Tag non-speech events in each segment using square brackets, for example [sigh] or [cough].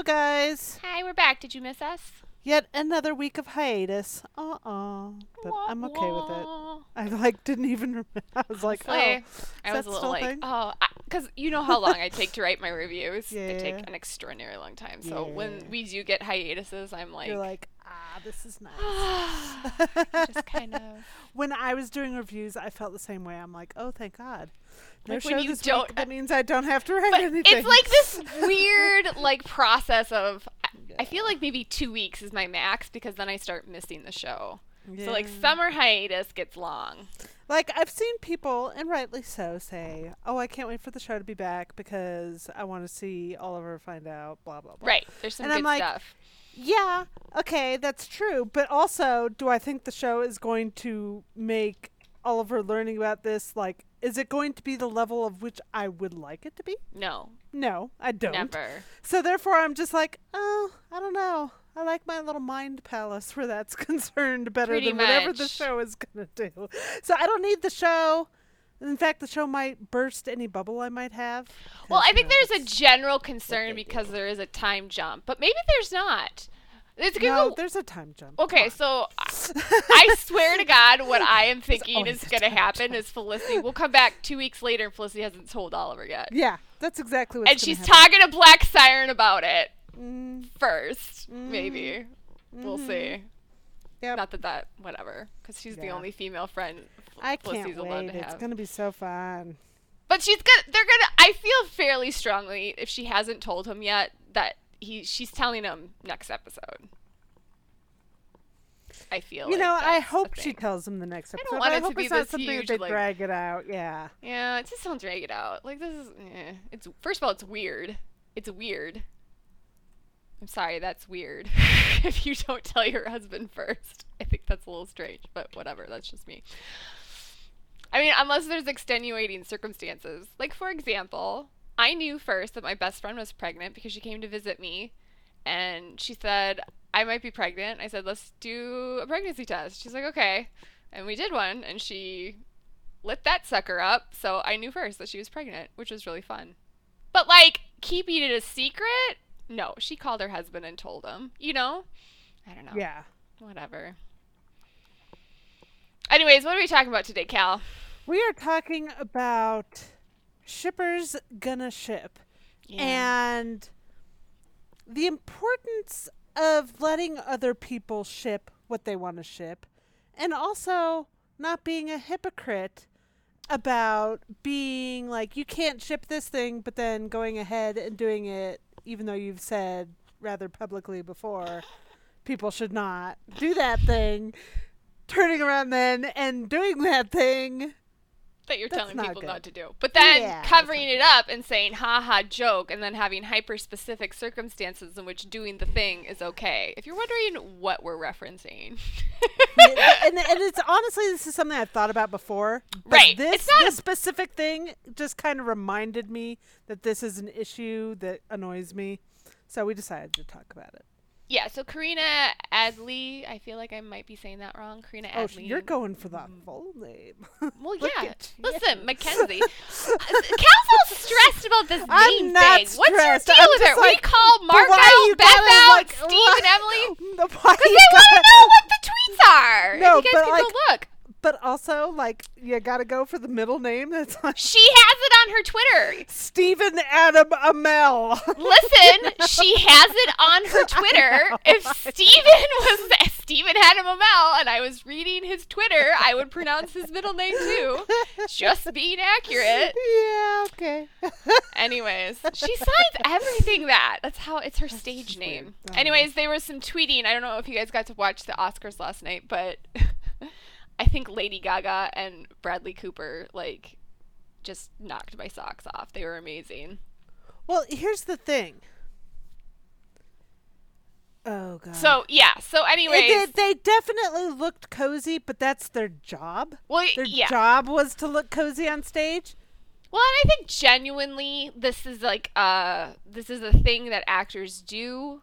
Hello, guys. Hi, we're back. Did you miss us? Yet another week of hiatus. Uh uh But Wah, I'm okay with it. I like didn't even. Remember. [laughs] I was like, oh, I was a little like, thing? oh, because you know how long I take to write my reviews. [laughs] They take an extraordinary long time. So when we do get hiatuses, I'm like, you're like, ah, this is [sighs] nice. just kind of. [laughs] when I was doing reviews, I felt the same way. I'm like, oh, thank God. No Like when you don't- week. That means I don't have to write anything. it's like this [laughs] weird like process of. I- I feel like maybe two weeks is my max because then I start missing the show. So like summer hiatus gets long. Like I've seen people, and rightly so, say, "Oh, I can't wait for the show to be back because I want to see Oliver find out." Blah blah blah. Right. There's some And good I'm like, stuff. Yeah. Okay, that's true. But also, do I think the show is going to make Oliver learning about this like? Is it going to be the level of which I would like it to be? No, No, I don't. never. So therefore, I'm just like, oh, I don't know. I like my little mind palace where that's [laughs] concerned better Pretty than whatever the show is gonna do. So I don't need the show. In fact, the show might burst any bubble I might have. Well, I think there's a general concern they because there is a time jump, but maybe there's not. It's no. gonna go- There's a time jump. Okay, so [laughs] I- swear to God, what I am [laughs] thinking is going to happen jump. is Felicity will come back two weeks later and Felicity hasn't told Oliver yet. Yeah, that's exactly what. and she's talking to Black Siren about it Mm, first, maybe. We'll mhm. see. Yep. Not that that, whatever, because she's the only female friend I Felicity's can't allowed wait. It's gonna be so fun. But she's gonna. They're gonna. I feel fairly strongly if she hasn't told him yet that he. She's telling him next episode. I feel. You like know, I hope she tells him the next don't episode. want but I it to hope be it's not this something huge, that they like- drag it out. Yeah. Yeah, it just don't drag it out. Like this is. Eh. It's first of all, it's weird. It's weird. I'm sorry, that's weird. [laughs] if you don't tell your husband first, I think that's a little strange. But whatever, that's just me. I mean, unless there's extenuating circumstances. Like for example, I knew first that my best friend was pregnant because she came to visit me, and she said I might be pregnant. I said let's do a pregnancy test. She's like okay, and we did one, and she lit that sucker up. So I knew first that she was pregnant, which was really fun. But like keeping it a secret, no. She called her husband and told him. You know, I don't know. Yeah. Whatever. Anyways, what are we talking about today, Cal? We are talking about shippers gonna ship. And the importance of letting other people ship what they want to ship and also not being a hypocrite about being like you can't ship this thing but then going ahead and doing it even though you've said rather publicly before people should not do that thing. Turning around then and doing that thing that you're That's telling not people good. not to do. But then Yeah, covering it up and saying ha ha joke and then having hyper specific circumstances in which doing the thing is okay. If you're wondering what we're referencing. [laughs] and, and it's honestly this is something I've thought about before. but Right. This, not a- this specific thing just kind of reminded me that this is an issue that annoys me. So we decided to talk about it. Yeah, so Carina Adly, I feel like I might be saying that wrong. Carina Oh, Adly. you're going for the mm-hmm. full name. [laughs] Well, yeah. Listen, you. [laughs] MacKenzie. Uh, Cal's all stressed about this I'm name not thing. What's your stressed. deal I'm with just her? we like, call but Mark why are you out, Beth out, like, Steve why- and Emily. [laughs] The- why Because you they want to know what the tweets are. No, if you guys but, can like- go look. But also, like, you gotta go for the middle name. That's like She has it on her Twitter. Stephen Adam Amell. Listen, [laughs] she has it on her Twitter. [laughs] If stephen was [laughs] stephen Adam Amell and I was reading his Twitter, I would pronounce his middle name too. Just being accurate. yeah, okay. Anyways, she signs everything that. That's how it's her stage name. Oh, don't Anyways, there was some tweeting. I don't know if you guys got to watch the Oscars last night, but I think Lady Gaga and Bradley Cooper like just knocked my socks off. They were amazing. Well, here's the thing. Oh god. So yeah. So anyways, they, they definitely looked cozy, but that's their job. well, Their yeah. job was to look cozy on stage. Well, and I think genuinely this is like uh this is a thing that actors do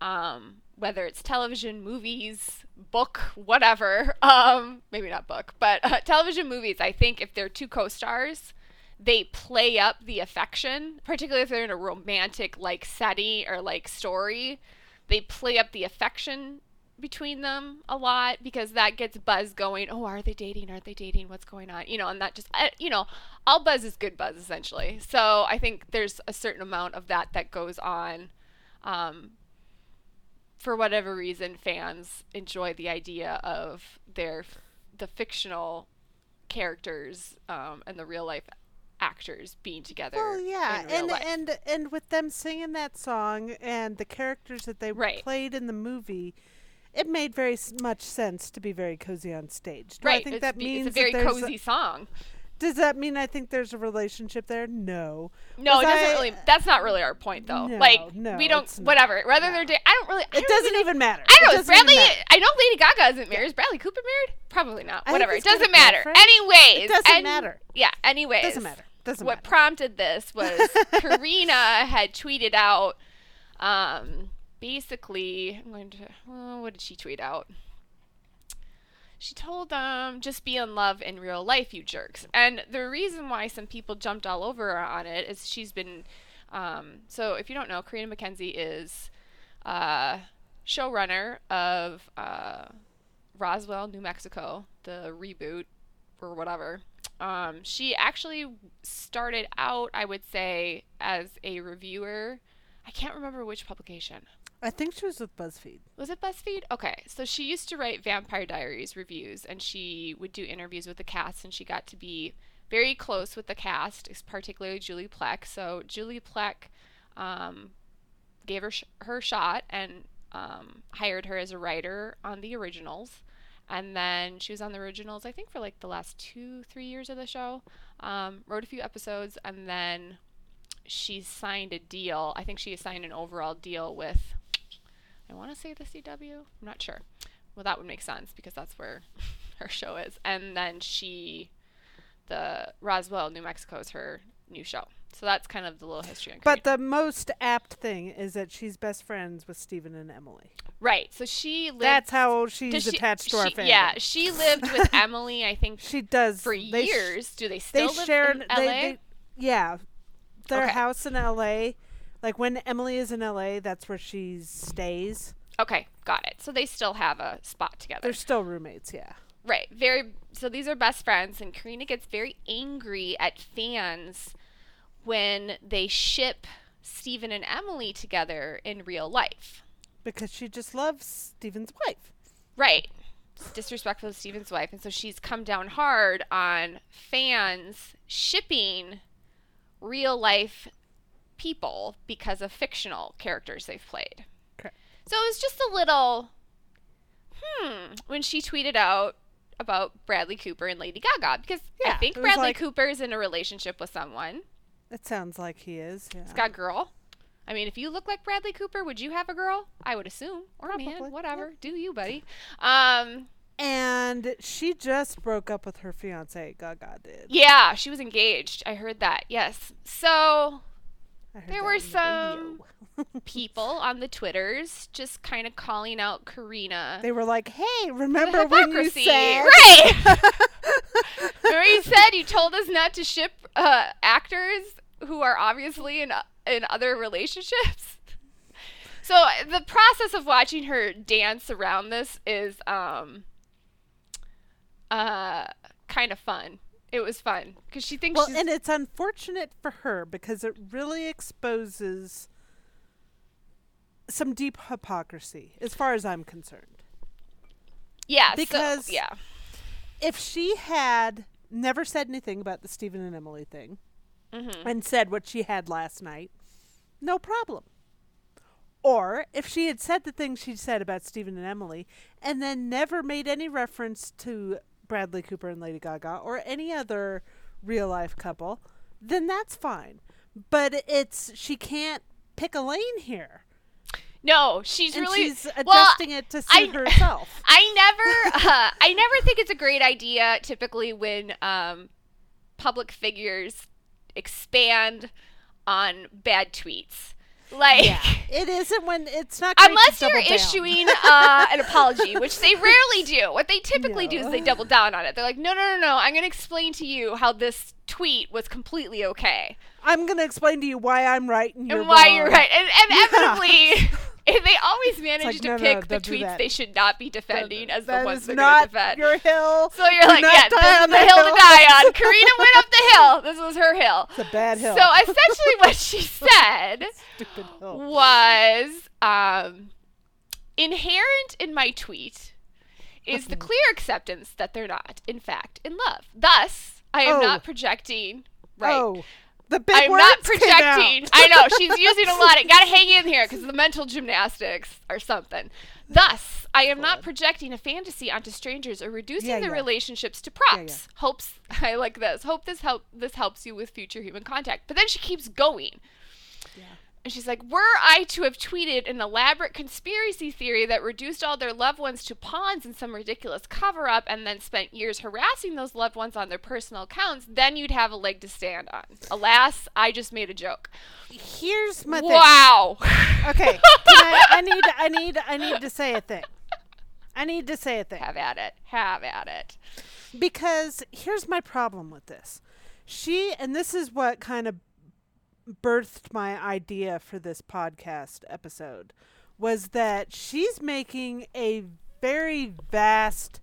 um whether it's television, movies, book, whatever. Um maybe not book, but uh, television movies, I think if they're two co-stars, they play up the affection, particularly if they're in a romantic like setting or like story. They play up the affection between them a lot because that gets buzz going. Oh, are they dating? Are they dating? What's going on? You know, and that just, uh, you know, all buzz is good buzz essentially. So I think there's a certain amount of that that goes on. Um, for whatever reason, fans enjoy the idea of their the fictional characters um, and the real life actors being together. Well, yeah, and life. and and with them singing that song and the characters that they Right. played in the movie, it made very much sense to be very cozy on stage. Do right, I think it's, that means it's a very cozy song. Does that mean I think there's a relationship there? No. No, it doesn't I- really. That's not really our point, though. No, like no, we don't. Whatever. Whether No. they're. Da- I don't really. I It don't doesn't even matter. I don't know. Is doesn't even Bradley? I know Lady Gaga isn't married. Is Bradley Cooper married? Probably not. I Whatever. It doesn't matter. girlfriend. Anyways. It doesn't and- matter. Yeah. Anyways. Doesn't matter. Doesn't matter what matter. prompted this was [laughs] Carina had tweeted out. Um. Basically, I'm going to. Well, what did she tweet out? She told them, just be in love in real life, you jerks. And the reason why some people jumped all over her on it is she's been. Um, so, if you don't know, Carina MacKenzie is uh, showrunner of uh, Roswell, New Mexico, the reboot or whatever. Um, she actually started out, I would say, as a reviewer. I can't remember which publication. I think she was with BuzzFeed. Was it BuzzFeed? Okay. So she used to write Vampire Diaries reviews and she would do interviews with the cast and she got to be very close with the cast, particularly Julie Plec. So Julie Plec um, gave her sh- her shot and um, hired her as a writer on the originals. And then she was on the originals, I think, for like the last two, three years of the show. Um, wrote a few episodes and then she signed a deal. I think she signed an overall deal with I want to say the CW. I'm not sure. Well, that would make sense because that's where [laughs] her show is. And then she, the Roswell, New Mexico is her new show. So that's kind of the little history on But the most apt thing is that she's best friends with Stephen and Emily. right. So she lived. That's how she's she- attached to our family. Yeah, she lived with [laughs] Emily. I think She does for they sh- years. Do they they still live share in LA? They, they, yeah, their Okay. house in L.A. Like when Emily is in L.A., that's where she stays. okay, got it. So they still have a spot together. They're still roommates. Yeah. Right. Very so these are best friends and Carina gets very angry at fans when they ship Stephen and Emily together in real life. Because she just loves Stephen's wife. Right. It's disrespectful to Stephen's wife and so she's come down hard on fans shipping real life people because of fictional characters they've played. Correct. So it was just a little hmm when she tweeted out about Bradley Cooper and Lady Gaga because I think Bradley like- Cooper is in a relationship with someone. It sounds like he is. Yeah. He's got a girl. I mean, if you look like Bradley Cooper, would you have a girl? I would assume, or a Probably, man, yeah. whatever. Do you, buddy? Um, and she just broke up with her fiance. Gaga did. yeah, she was engaged. I heard that. Yes. So There were some- people on the twitters just kind of calling out Carina. They were like, "Hey, remember when you said [laughs] right? [laughs] Remember you said you told us not to ship uh, actors who are obviously in in other relationships. So the process of watching her dance around this is um uh kind of fun. It was fun because she thinks Well, and it's unfortunate for her because it really exposes some deep hypocrisy, as far as I'm concerned. yeah so- because- yeah If she had never said anything about the Stephen and Emily thing hmm and said what she had last night, no problem. Or if she had said the things she said about Stephen and Emily and then never made any reference to Bradley Cooper and Lady Gaga or any other real life couple, then that's fine. but it's she can't pick a lane here. No, she's and really she's well, adjusting it to suit I- herself. [laughs] I never, uh, I never think it's a great idea. Typically, when um, public figures expand on bad tweets, like yeah, [laughs] it isn't when it's not. To unless you're issuing uh, an apology, which they [laughs] rarely do. What they typically do is they double down on it. They're like, no, no, no, no. I'm going to explain to you how this tweet was completely okay I'm gonna explain to you why I'm right and you're and why wrong. you're right. And, and [laughs] Yeah. inevitably. [laughs] They always manage like, to no, no, pick the tweets they should not be defending as the That ones they're going to not defend. your hill. So you're like, yeah, this is the that hill to die on. [laughs] Carina went up the hill. This was her hill. It's a bad hill. So essentially, what she [laughs] said was um, inherent in my tweet is the clear acceptance that they're not, in fact, in love. Thus, I am Oh. not projecting. Right. Oh, the big I'm not projecting. I know she's using a lot. Of, gotta hang in here because the mental gymnastics or something. Thus, I am not projecting a fantasy onto strangers or reducing Yeah, the yeah. relationships to yeah. props. Hopes [laughs] I like this. Hope this help this helps you with future human contact. But then she keeps going. Yeah. And she's like, Were I to have tweeted an elaborate conspiracy theory that reduced all their loved ones to pawns in some ridiculous cover up and then spent years harassing those loved ones on their personal accounts, then you'd have a leg to stand on. Alas, I just made a joke. Here's my thing. Wow. [laughs] Okay, I, I need, I need, I need to say a thing. I need to say a thing have at it. Have at it. because here's my problem with this. She and this is what kind of birthed my idea for this podcast episode was that she's making a very vast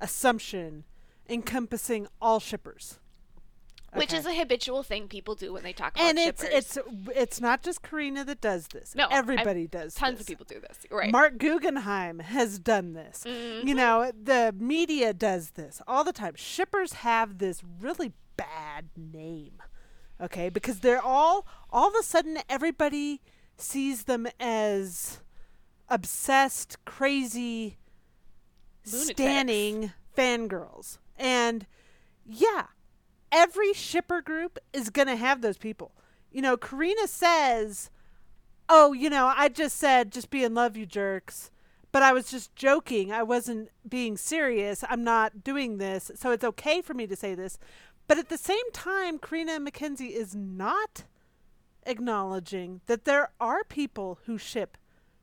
assumption encompassing all shippers. Which is a habitual thing people do when they talk about shipping. and it's shippers. it's it's not just Carina that does this. No, I've- everybody does. Tons this. of people do this. Right. Marc Guggenheim has done this. Mhm. You know, the media does this all the time. Shippers have this really bad name. Okay? Because they're all all of a sudden everybody sees them as obsessed, crazy, Lunatics. standing fangirls. And yeah, every shipper group is going to have those people. You know, Carina says, "Oh, you know, I just said just be in love, you jerks." But I was just joking. I wasn't being serious. I'm not doing this. So it's okay for me to say this. But at the same time, Carina MacKenzie is not acknowledging that there are people who ship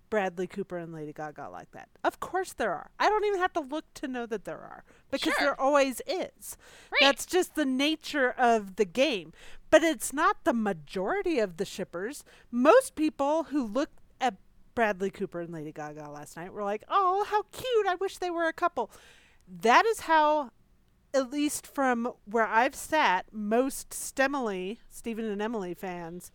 Bradley Cooper and Lady Gaga like that. Of course there are. I don't even have to look to know that there are because Sure. there always is. Right. That's just the nature of the game. But it's not the majority of the shippers. Most people who looked at Bradley Cooper and Lady Gaga last night were like, "Oh, how cute. I wish they were a couple." That is how at least from where I've sat, most Stemily, Stephen and Emily fans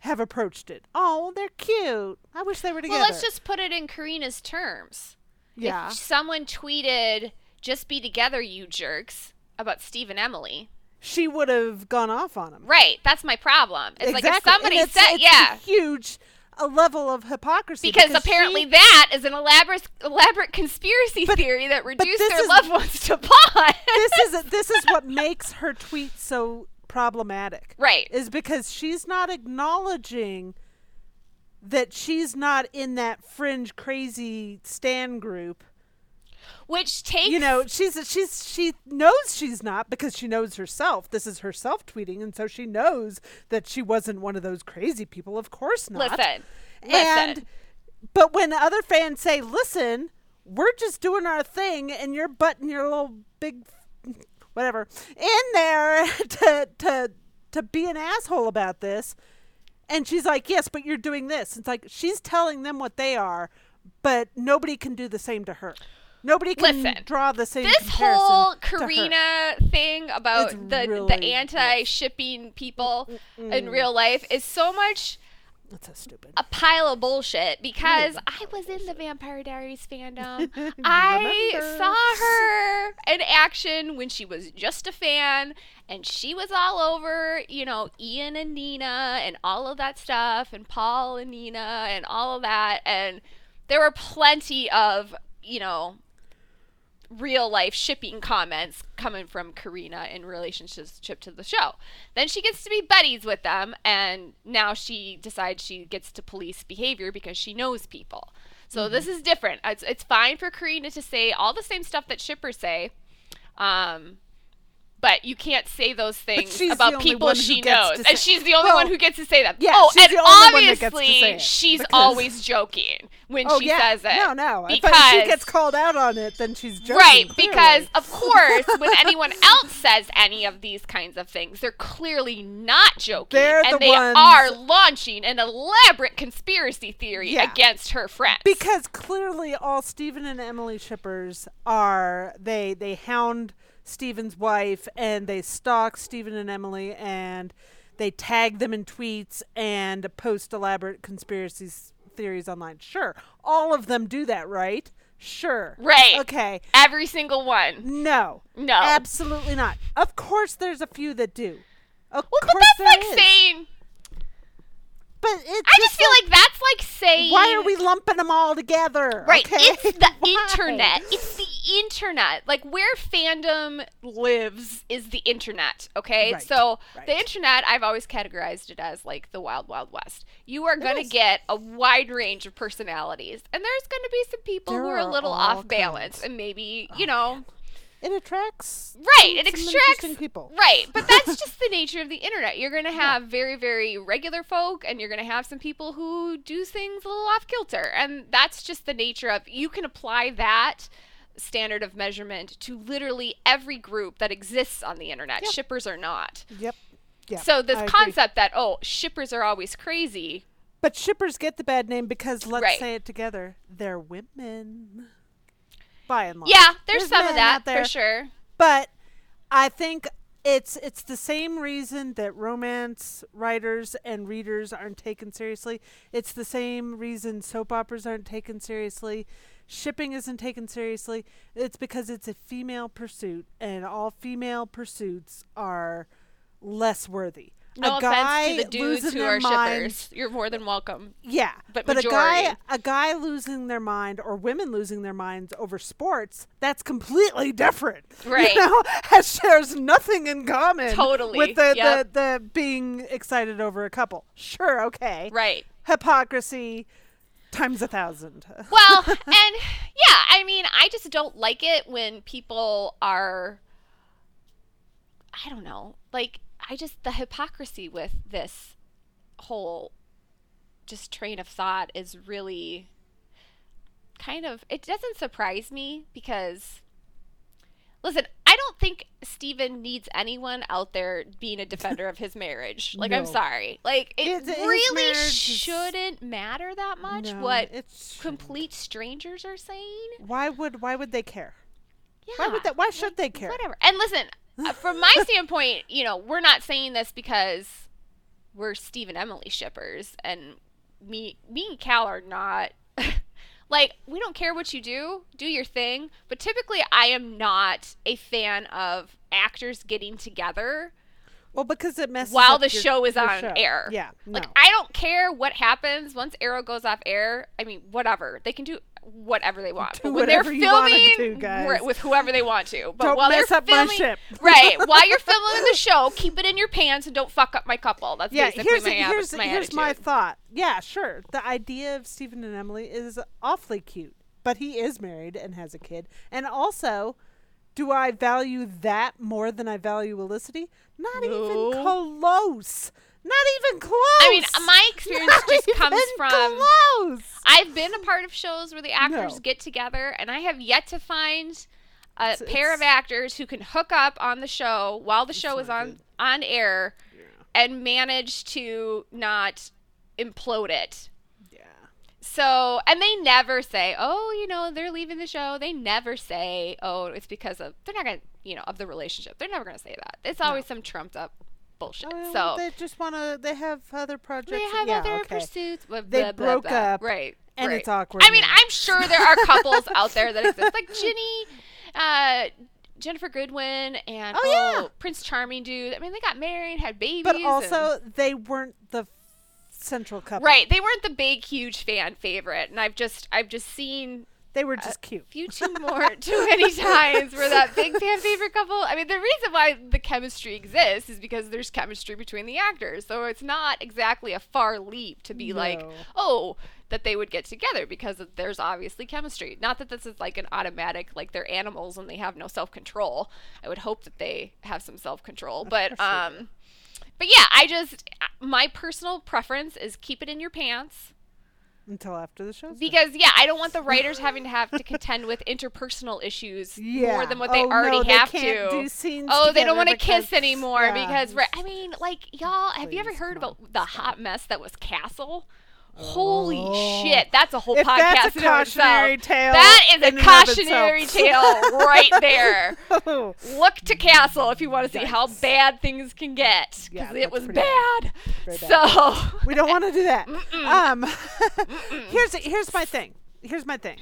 have approached it. Oh, they're cute. I wish they were together. well, let's just put it in Carina's terms. yeah. If someone tweeted, just be together, you jerks, about Steve and Emily. she would have gone off on him. Right. That's my problem. It's like if Exactly. Somebody it's- said, it's yeah. a huge a level of hypocrisy Because, apparently she- that is an elaborate elaborate conspiracy theory that reduced their is- loved ones to pawn. this is this is what [laughs] makes her tweet so problematic. right. Is because she's not acknowledging that she's not in that fringe crazy stand group. Which takes You know, she's she's she knows she's not because she knows herself. This is herself tweeting and so she knows that she wasn't one of those crazy people. Of course not. listen. And Listen. but when other fans say, "Listen, we're just doing our thing, and you're butting your little big whatever in there [laughs] to to to be an asshole about this," and she's like, "Yes, but you're doing this." It's like she's telling them what they are, but nobody can do the same to her. Nobody can Listen, draw the same. this whole. Carina thing about It's the really the anti shipping people in Mm. real life is so much That's so stupid. a pile of bullshit because. I was in the Vampire Diaries fandom. [laughs] I saw her in action when she was just a fan and she was all over, you know, Ian and Nina and all of that stuff and Paul and Nina and all of that and there were plenty of, you know, real life shipping comments coming from Carina in relationship to the show. Then she gets to be buddies with them, and now she decides she gets to police behavior because she knows people. So Mm-hmm. this is different. It's, it's fine for Carina to say all the same stuff that shippers say. Um, but you can't say those things about people she knows, and she's the only Well, one who gets to say that. yeah, oh, and the only one that gets to obviously she's because- always joking when Oh she yeah. says it. No, no. Because If she gets called out on it, then she's joking. Right, clearly. because of [laughs] course, when anyone else says any of these kinds of things, they're clearly not joking, They're and the they ones- are launching an elaborate conspiracy theory Yeah. against her friends. because clearly all Stephen and Emily shippers are they they hound Stephen's wife and they stalk Stephen and Emily and they tag them in tweets and post elaborate conspiracy theories online. Sure, all of them do that, right? Sure. Right. Okay. every single one. No. No. Absolutely not. Of course, there's a few that do. Of Well, course but that's like is. saying. But it's I just feel like that's like saying. why are we lumping them all together? Right, Okay? it's the [laughs] internet. It's the internet. Like where fandom lives is the internet. Okay, Right, so right. the internet, I've always categorized it as like the wild, wild west. You are going to get a wide range of personalities, and there's going to be some people who There are a little off balance, kinds. and maybe you oh, know. It attracts Right, it interesting people. Right, but [laughs] that's just the nature of the internet. You're going to have very, very regular folk, and you're going to have some people who do things a little off kilter, and that's just the nature of. You can apply that standard of measurement to literally every group that exists on the internet. Yep. Shippers are not. Yep. So this I agree. concept that oh, shippers are always crazy. But shippers get the bad name because let's Right. say it together, they're women. By and large. Yeah, there's, some of that out there, for sure. But I think it's it's the same reason that romance writers and readers aren't taken seriously. It's the same reason soap operas aren't taken seriously. Shipping isn't taken seriously. It's because it's a female pursuit and all female pursuits are less worthy. No a guy offense to the dudes who are shippers. You're more than welcome. yeah, But but a guy, a guy losing their mind or women losing their minds over sports, that's completely different. [laughs] Right. You know, [laughs] has shares nothing in common. Totally, With the, yep. the the being excited over a couple. Sure, okay. Right. Hypocrisy times a thousand. [laughs] Well, and yeah, I mean, I just don't like it when people are I don't know. Like I just the hypocrisy with this whole just train of thought is really kind of it doesn't surprise me because listen, I don't think Stephen needs anyone out there being a defender of his marriage. [laughs] Like I'm sorry. Like it his really shouldn't matter that much No, what complete strangers are saying. Why would why would they care? Yeah. Why would that? Why should they care? Whatever. And listen, Uh, from my standpoint, you know, we're not saying this because we're Steve and Emily shippers, and me, me and Cal are not. [laughs] like, we don't care what you do. Do your thing. But typically, I am not a fan of actors getting together Well, because it messes while the your- show is on show. air. Yeah, no. Like I don't care what happens once Arrow goes off air. I mean, whatever. They can do whatever they want. Do but when they're whatever you want 'em filming with whoever they want to. But Don't while mess they're up my filming, ship. [laughs] right, [laughs] while you're filming the show, keep it in your pants and don't fuck up my couple. That's yeah, basically here's my, here's my here's my thought. Yeah, sure. The idea of Stephen and Emily is awfully cute, but he is married and has a kid. And also, do I value that more than I value Olicity? Not No. even close. Not even close. I mean, my [laughs] experience Not just comes even from close. I've been a part of shows where the actors No. get together, and I have yet to find a It's- pair of actors who can hook up on the show while the show is on good. on air and manage to not implode it. Yeah. So, and they never say, "Oh, you know, they're leaving the show." They never say, "Oh, it's because of." They're not gonna, you know, of the relationship. They're never gonna say that. It's always some trumped up bullshit. Oh, so they just want to. They have other projects. they have yeah, other okay. pursuits. Blah, They blah, broke blah. up, right? and right. it's awkward. I mean, now. I'm sure there are [laughs] couples out there that exist, like Ginny, uh, Ginnifer Goodwin, and Oh, yeah. Prince Charming dude. I mean, they got married, had babies, but also they weren't the central couple. right. They weren't the big, huge fan favorite, and I've just, I've just seen They were just cute. few too more [laughs] too many times where that big fan favorite couple. I mean, the reason why the chemistry exists is because there's chemistry between the actors. So it's not exactly a far leap to be like, oh, that they would get together because there's obviously chemistry. Not that this is like an automatic, like they're animals and they have no self control. I would hope that they have some self control, but um, but yeah, I just my personal preference is keep it in your pants. Until after the show. Because yeah, I don't want the writers having to have to contend with [laughs] interpersonal issues yeah. more than what they Oh, already no, they have to. Oh, they don't want want to kiss anymore yeah. because I mean, like y'all, have you ever heard about the hot mess that was Castle? Holy Oh. shit, that's a whole If podcast that's a cautionary tale. That is a cautionary tale right there. [laughs] Look to Castle if you want to see how bad things can get Yeah, because it was bad. bad. So we don't want to do that. [laughs] Mm-mm. Um, [laughs] here's here's my thing. Here's my thing.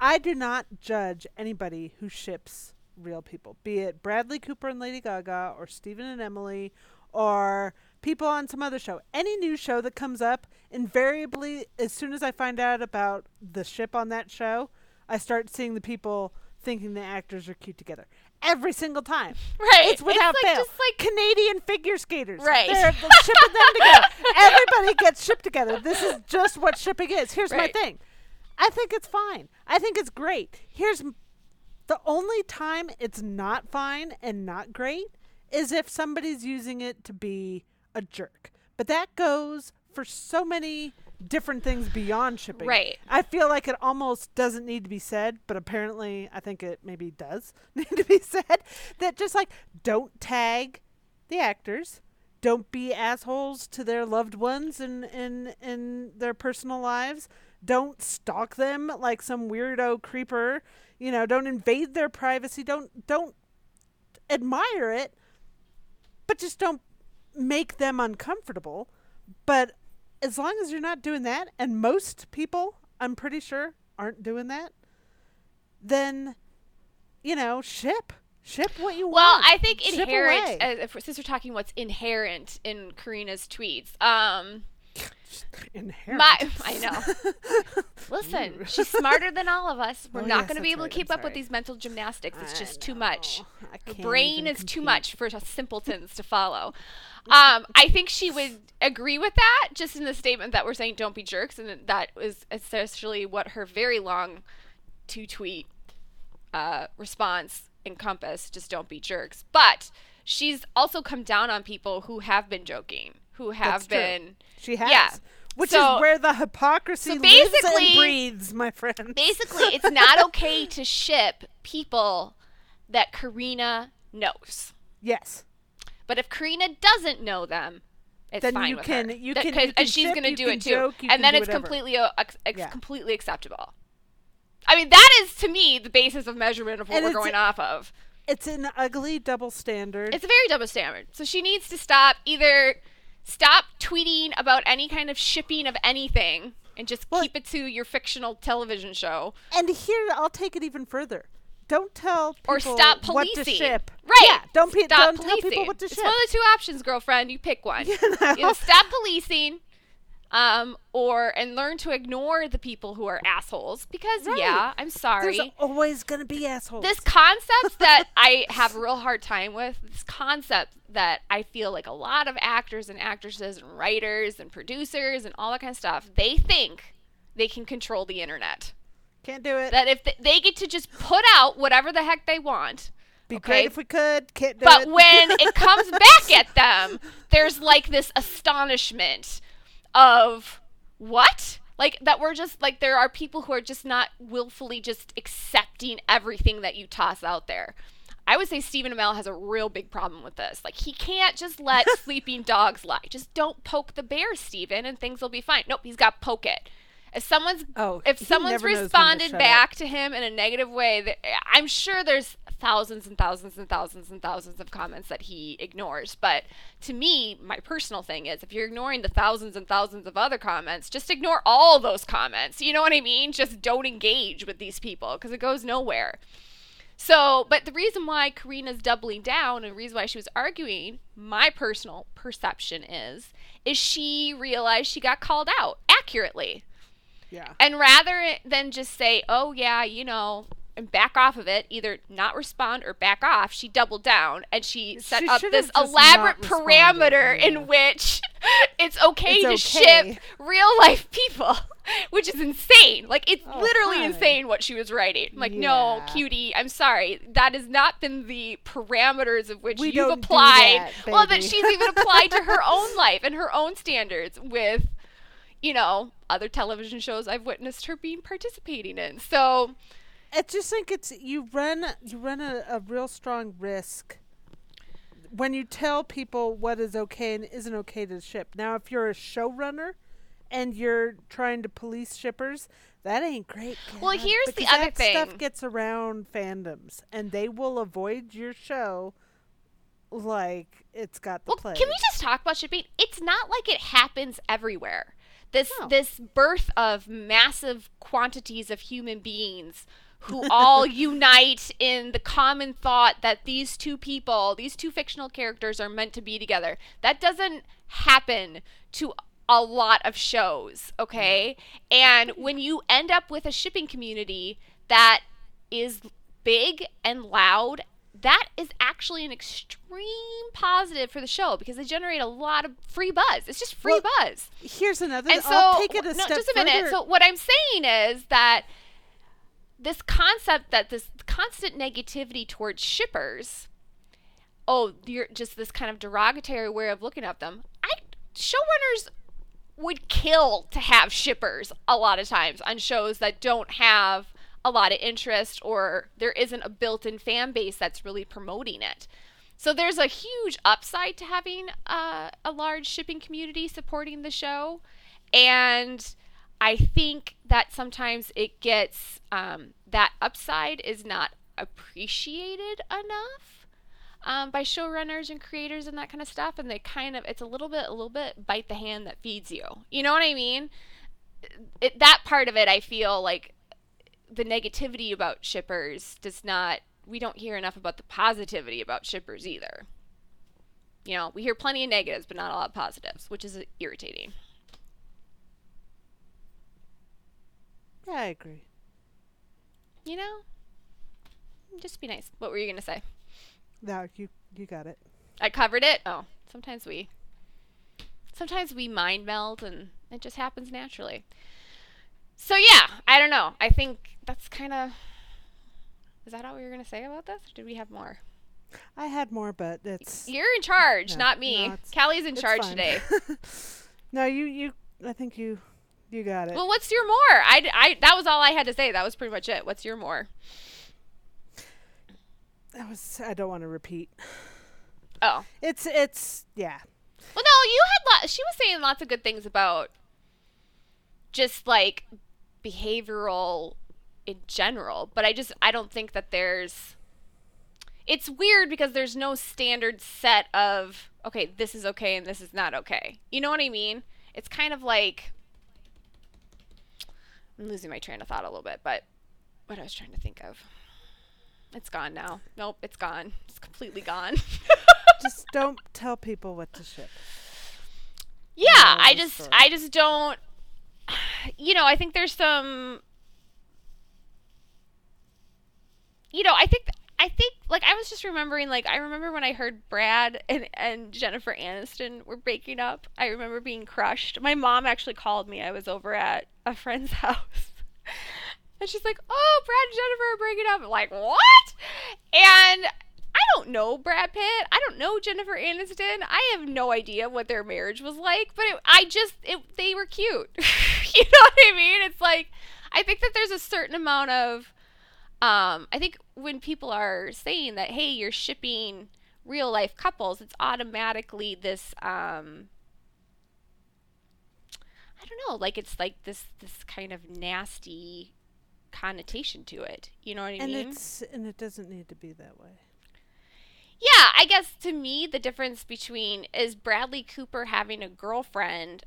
I do not judge anybody who ships real people, be it Bradley Cooper and Lady Gaga, or Stephen and Emily, or people on some other show. Any new show that comes up, invariably, as soon as I find out about the ship on that show, I start seeing the people thinking the actors are cute together. Every single time. [laughs] right, It's without like, fail. Just like Canadian figure skaters. Right. They're, they're shipping them together. [laughs] Everybody gets shipped together. This is just what shipping is. Here's Right. my thing. I think it's fine. I think it's great. Here's the only time it's not fine and not great is if somebody's using it to be a jerk. But that goes for so many different things beyond shipping. Right. I feel like it almost doesn't need to be said, but apparently I think it maybe does [laughs] need to be said that just like don't tag the actors, don't be assholes to their loved ones in in in their personal lives, don't stalk them like some weirdo creeper, you know, don't invade their privacy, don't don't admire it, but just don't make them uncomfortable. But as long as you're not doing that, and most people, I'm pretty sure, aren't doing that, then, you know, ship. Ship what you Well, want. Well, I think Ship inherent, uh, if, since we're talking what's inherent in Carina's tweets, um, Inherent. my, I know. [laughs] Listen, she's smarter than all of us. We're Oh, not yes, going to be able right. to keep I'm up with these mental gymnastics. It's just too much. Her brain is too much for simpletons to follow. [laughs] Um, I think she would agree with that, just in the statement that we're saying don't be jerks, and that was essentially what her very long two tweet uh, response encompassed. Just don't be jerks. But she's also come down on people who have been joking, who have That's true. been She has. Yeah. Which So- is where the hypocrisy so lives basically- and breathes, my friend. basically it's not [laughs] okay to ship people that Carina knows. yes. But if Carina doesn't know them, it's Then fine you with can- her. you That- can- you can and she's gonna do it too, joke, and then it's whatever. completely uh, ex- Yeah. completely acceptable. I mean, that is to me the basis of measurement of what And we're going off of. It's an ugly double standard. It's a very double standard. So she needs to stop either stop tweeting about any kind of shipping of anything and just Well- keep it to your fictional television show. and here, I'll take it even further. Don't tell people or stop what policing. to ship. Right. Yeah. Don't, pe- stop don't policing. tell people what to it's one of the two options, girlfriend. You pick one. [laughs] You know? Stop policing, um, or and learn to ignore the people who are assholes. Because Right. yeah, I'm sorry. There's always gonna be assholes. this concept that [laughs] I have a real hard time with, this concept that I feel like a lot of actors and actresses and writers and producers and all that kind of stuff, they think they can control the internet. Can't do it. That if th- they get to just put out whatever the heck they want, be okay. great if we could. Can't do but it. when it comes back [laughs] at them, there's like this astonishment of what? Like that we're just like there are people who are just not willfully just accepting everything that you toss out there. I would say Stephen Amell has a real big problem with this. Like he can't just let [laughs] sleeping dogs lie. Just don't poke the bear, Stephen, and things will be fine. Nope, he's got poke it. If someone's Oh, if someone's when to responded up. back to him in a negative way, that I'm sure there's thousands and thousands and thousands and thousands of comments that he ignores. But to me, my personal thing is if you're ignoring the thousands and thousands of other comments, just ignore all those comments. You know what I mean? Just don't engage with these people because it goes nowhere. So, but the reason why Carina's doubling down and the reason why she was arguing, my personal perception is, is she realized she got called out accurately. Yeah. And rather than just say, "Oh yeah, you know," and back off of it, either not respond or back off, she doubled down and she set She up this elaborate parameter yeah. in which [laughs] it's okay It's to okay. ship real life people, [laughs] which is insane. Like it's Oh, literally honey. insane what she was writing. Like, no, cutie, I'm sorry. That has not been the parameters of which We you've applied. that, well, that she's even applied to her own [laughs] life and her own standards with you know, other television shows I've witnessed her being participating in. So, I just think it's you run you run a, a real strong risk when you tell people what is okay and isn't okay to ship. Now, if you're a showrunner and you're trying to police shippers, that ain't great. Well, here's the other thing. Stuff gets around fandoms, and they will avoid your show like it's got the well, plague. can we just talk about shipping? It's not like it happens everywhere. This No. this birth of massive quantities of human beings who all unite in the common thought that these two people, these two fictional characters are meant to be together. That doesn't happen to a lot of shows, okay? And when you end up with a shipping community that is big and loud, that is actually an extreme positive for the show because they generate a lot of free buzz. It's just free Well, buzz. Here's another. And so, I'll take it a no, step just a minute. further. So what I'm saying is that this concept that this constant negativity towards shippers, oh, you're just this kind of derogatory way of looking at them. I showrunners would kill to have shippers a lot of times on shows that don't have a lot of interest or there isn't a built-in fan base that's really promoting it. So there's a huge upside to having uh, a large shipping community supporting the show, and I think that sometimes it gets um, that upside is not appreciated enough um, by showrunners and creators and that kind of stuff, and they kind of it's a little bit a little bit bite the hand that feeds you. You know what I mean? It, that part of it, I feel like the negativity about shippers does not. We don't hear enough about the positivity about shippers either. You know, we hear plenty of negatives, but not a lot of positives, which is irritating. Yeah, I agree. You know, just be nice. What were you gonna say? No, you you got it. I covered it. Oh, sometimes we, sometimes we mind meld, and it just happens naturally. So yeah, I don't know. I think that's kind of. Is that all we were gonna say about this? Or did we have more? I had more, but it's You're in charge, No, not me. no, Callie's in charge fine. today. [laughs] no, you you. I think you you got it. well, what's your more? I, I that was all I had to say. That was pretty much it. What's your more? I was. I don't want to repeat. Oh, It's it's yeah. well, no, you had. She was saying lots of good things about just like behavioral in general, but I just I don't think that there's. It's weird because there's no standard set of okay, this is okay and this is not okay. You know what I mean? It's kind of like I'm losing my train of thought a little bit, but what I was trying to think of. It's gone now. Nope, it's gone. It's completely gone. [laughs] Just don't tell people what to ship. yeah, of I just story. I just don't you know, I think there's some you know, I think I think like I was just remembering like I remember when I heard Brad and and Jennifer Aniston were breaking up. I remember being crushed. My mom actually called me. I was over at a friend's [laughs] house. And she's like, "Oh, Brad and Jennifer are breaking up." I'm like, "What?" And I don't know Brad Pitt. I don't know Jennifer Aniston. I have no idea what their marriage was like, but it, I just it, they were cute. [laughs] you know what I mean? It's like I think that there's a certain amount of um I think when people are saying that hey, you're shipping real life couples, it's automatically this um I don't know, like it's like this this kind of nasty connotation to it. You know what I And mean? it's and it doesn't need to be that way. Yeah, I guess to me the difference between is Bradley Cooper having a girlfriend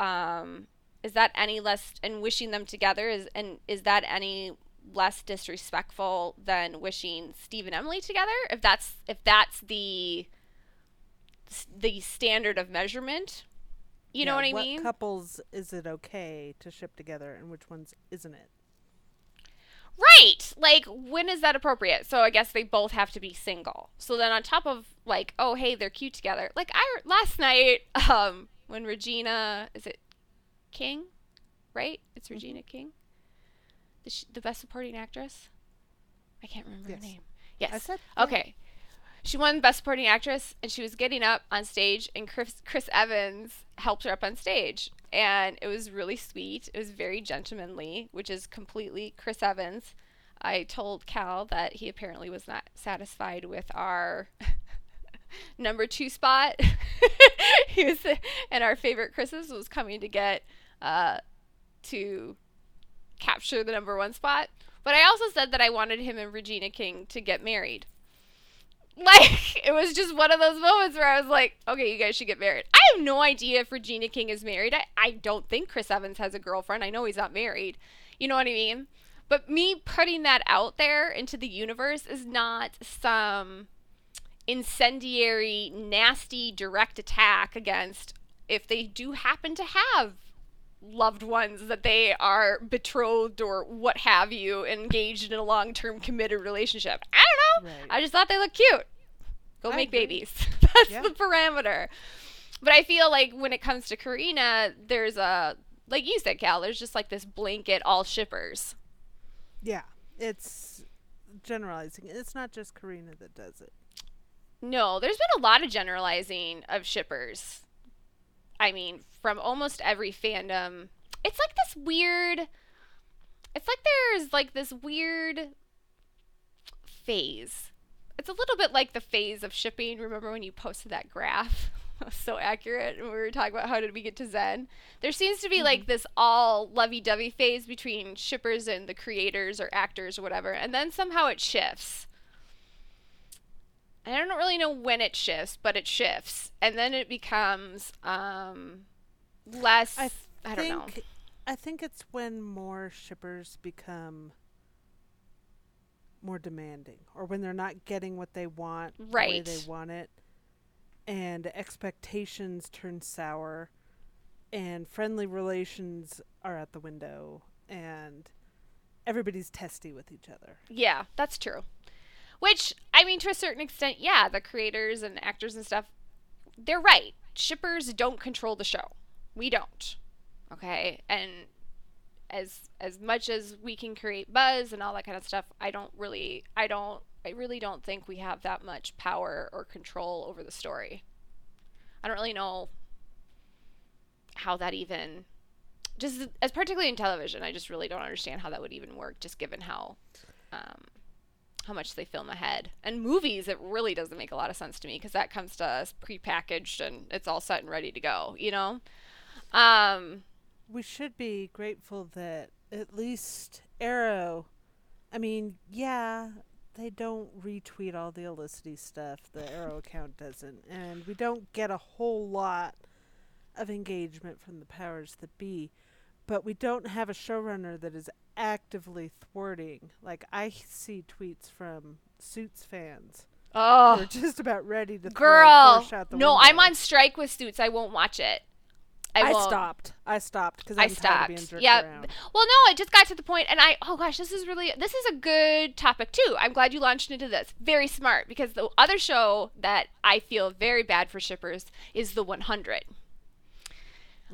um is that any less and wishing them together is and is that any less disrespectful than wishing Steve and Emily together? If that's if that's the the standard of measurement, You know what I what mean? couples is it okay to ship together and which ones isn't it? Right. Like when is that appropriate? So I guess they both have to be single. So then on top of like, oh hey, they're cute together. Like I last night [laughs] um when Regina is it King? Right? It's Mm-hmm. Regina King. The sh- the best supporting actress? I can't remember Yes. her name. Yes. Said yeah. Okay. She won Best Supporting Actress, and she was getting up on stage, and Chris, Chris Evans helped her up on stage. And it was really sweet. It was very gentlemanly, which is completely Chris Evans. I told Cal that he apparently was not satisfied with our [laughs] number two spot. [laughs] he was, and our favorite Chris's was coming to get uh, to capture the number one spot. But I also said that I wanted him and Regina King to get married. [laughs] Like, it was just one of those moments where I was like, okay, you guys should get married. I have no idea if Regina King is married. I, I don't think Chris Evans has a girlfriend. I know he's not married. You know what I mean? But me putting that out there into the universe is not some incendiary, nasty, direct attack against if they do happen to have loved ones that they are betrothed or what have you, engaged in a long term committed relationship. I don't know. Right. I just thought they looked cute. Go I make agree. babies. [laughs] That's Yeah. the parameter. But I feel like when it comes to Carina, there's a like you said, Cal, there's just like this blanket all shippers. Yeah, it's generalizing. It's not just Carina that does it. No, there's been a lot of generalizing of shippers. I mean, from almost every fandom. It's like this weird It's like there's like this weird phase. It's a little bit like the phase of shipping. Remember when you posted that graph? [laughs] So accurate. And we were talking about how did we get to Zen. There seems to be like mm-hmm. this all lovey-dovey phase between shippers and the creators or actors or whatever, and then somehow it shifts. I don't really know when it shifts, but it shifts, and then it becomes um, less. I I don't know. think I think it's when more shippers become more demanding or when they're not getting what they want the way Right. they want it and expectations turn sour and friendly relations are at the window and everybody's testy with each other. Yeah, that's true. Which, I mean, to a certain extent, yeah, the creators and actors and stuff, they're right. Shippers don't control the show. We don't. Okay? And as as much as we can create buzz and all that kind of stuff, I don't really I don't I really don't think we have that much power or control over the story. I don't really know how that even just as particularly in television, I just really don't understand how that would even work just given how um, how much they film ahead. And movies, it really doesn't make a lot of sense to me because that comes to us prepackaged and it's all set and ready to go, you know? Um, We should be grateful that at least Arrow I mean, yeah, they don't retweet all the Olicity stuff. The Arrow account doesn't. And we don't get a whole lot of engagement from the powers that be. But we don't have a showrunner that is actively thwarting. Like, I see tweets from Suits fans Oh, are just about ready to girl. Porsche out the No, I'm on strike with Suits. I won't watch it. I, I, stopped. I stopped because I I'm tired of being stopped. Yeah. around. Well, no, it just got to the point, and I oh gosh, this is really this is a good topic too. I'm glad you launched into this. Very smart because the other show that I feel very bad for shippers is the 100.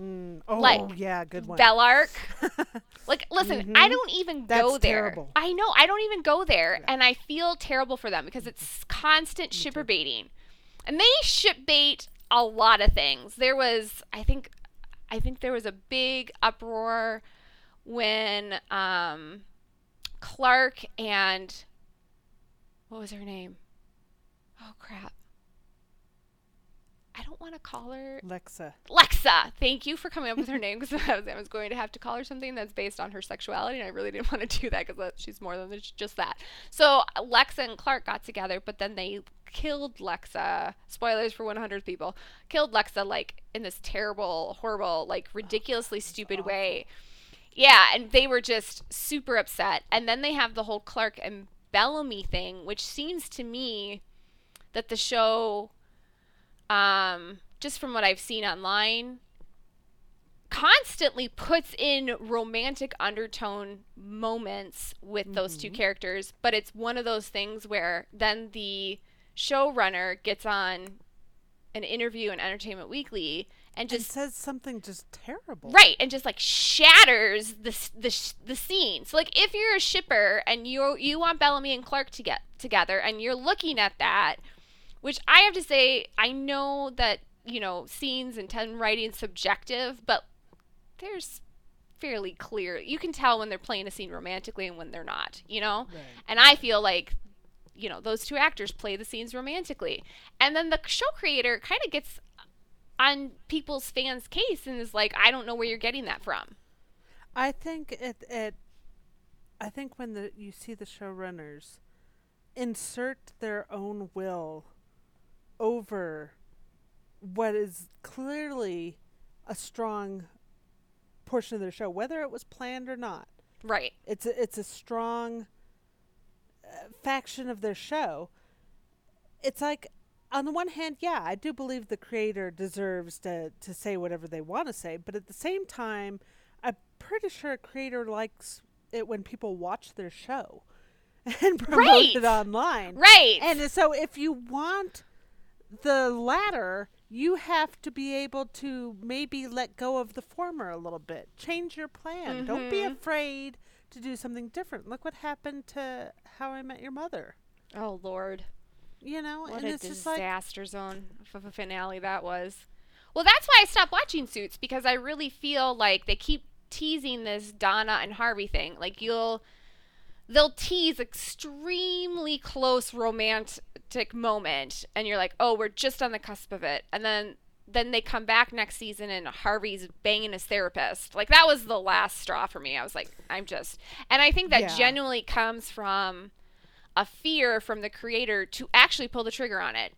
Mm, oh, Like, yeah, good one. Bellarke. [laughs] like, listen, I Mhm. don't even That's go there. terrible. I know, I don't even go there, Yeah. and I feel terrible for them because it's constant shipper baiting, and they ship bait a lot of things. There was, I think, I think there was a big uproar when um, Clarke and what was her name? Oh crap! I don't want to call her Lexa. Lexa, thank you for coming up with her name because [laughs] I was, I was going to have to call her something that's based on her sexuality, and I really didn't want to do that because she's more than just that. So Lexa and Clarke got together, but then they killed Lexa. Spoilers for 100 people. Killed Lexa like in this terrible, horrible, like ridiculously stupid way. Yeah, and they were just super upset. And then they have the whole Clarke and Bellamy thing, which seems to me that the show um, just from what I've seen online, constantly puts in romantic undertone moments with those two characters, but it's one of those things where then the showrunner gets on an interview in Entertainment Weekly and Just just says something just terrible. right and just like shatters the the the scene. So like if you're a shipper and you you want Bellamy and Clarke to get together and you're looking at that, which I have to say I know that you know scenes and ten writing subjective, but there's fairly clear. You can tell when they're playing a scene romantically and when they're not. You know. Right. And I feel like, you know, those two actors play the scenes romantically. And then the show creator kind of gets on people's fans' case and is like, I don't know where you're getting that from. I think it it I think when the you see the showrunners insert their own will over what is clearly a strong portion of their show, whether it was planned or not. Right. It's a, it's a strong uh, faction of their show. It's like, on the one hand, yeah, I do believe the creator deserves to to say whatever they want to say, but at the same time, I'm pretty sure a creator likes it when people watch their show [laughs] and promote Right. it online. Right. And so if you want the latter, you have to be able to maybe let go of the former a little bit. Change your plan. Don't be Mhm. afraid to do something different. Look what happened to How I Met Your Mother. oh, Lord. You know, What and a it's just like disaster zone of a finale that was. Well, that's why I stopped watching Suits because I really feel like they keep teasing this Donna and Harvey thing. Like you'll they'll tease extremely close romantic moment and you're like, "Oh, we're just on the cusp of it." And then then they come back next season and Harvey's banging his therapist. Like that was the last straw for me. I was like, I'm just and I think that Yeah. genuinely comes from a fear from the creator to actually pull the trigger on it.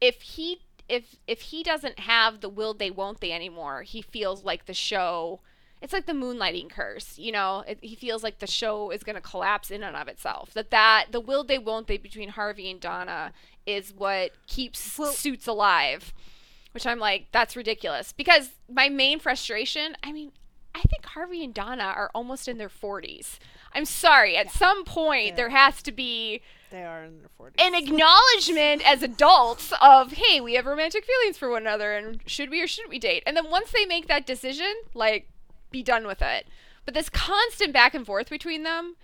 If he if if he doesn't have the will they won't they anymore, he feels like the show it's like the moonlighting curse, you know. It, he feels like the show is going to collapse in and of itself. That that the will they won't they between Harvey and Donna is what keeps Well- suits alive. Which I'm like, that's ridiculous. Because my main frustration, I mean, I think Harvey and Donna are almost in their 40s. I'm sorry. At some point, there has to be they are in their 40s. an acknowledgement as adults of, hey, we have romantic feelings for one another, and should we or shouldn't we date? And then once they make that decision, like, be done with it. But this constant back and forth between them,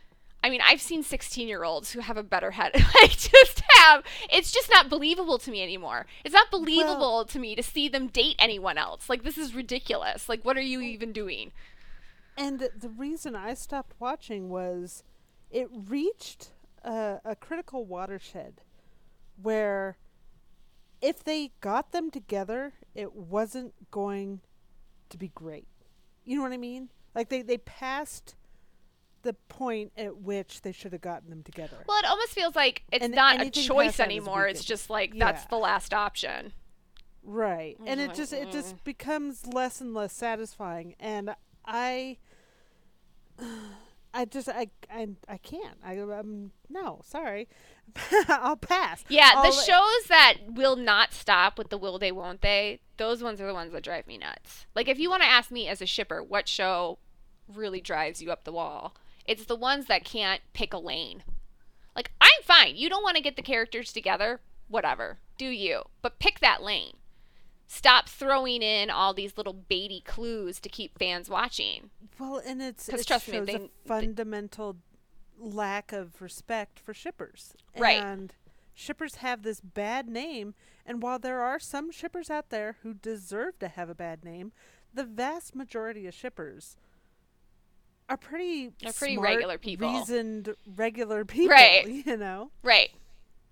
I mean, I've seen 16 year olds who have a better head. [laughs] I just have, it's just not believable to me anymore. It's not believable to me to see them date anyone else. Like, this is ridiculous. Like, what are you even doing? And the reason I stopped watching was it reached a, a critical watershed where if they got them together, it wasn't going to be great. You know what I mean? Like they, they passed the point at which they should have gotten them together. Well, it almost feels like it's And not a choice past that is anymore. It's just like, that's the last option. Right. And it just it mm. just becomes less and less satisfying and I I just I I, I can't. I um no, sorry. [laughs] I'll pass. Yeah, I'll- the shows that will not stop with the will they won't they, those ones are the ones that drive me nuts. Like if you want to ask me as a shipper what show really drives you up the wall, it's the ones that can't pick a lane. Like I'm fine. You don't want to get the characters together, whatever. Do you. But pick that lane. Stop throwing in all these little baity clues to keep fans watching. Well, and it's 'Cause it trust me, they- a they- fundamental lack of respect for shippers. Right. And shippers have this bad name, and while there are some shippers out there who deserve to have a bad name, the vast majority of shippers are pretty They're pretty smart, regular people. reasoned regular [laughs] people, Right. you know. Right.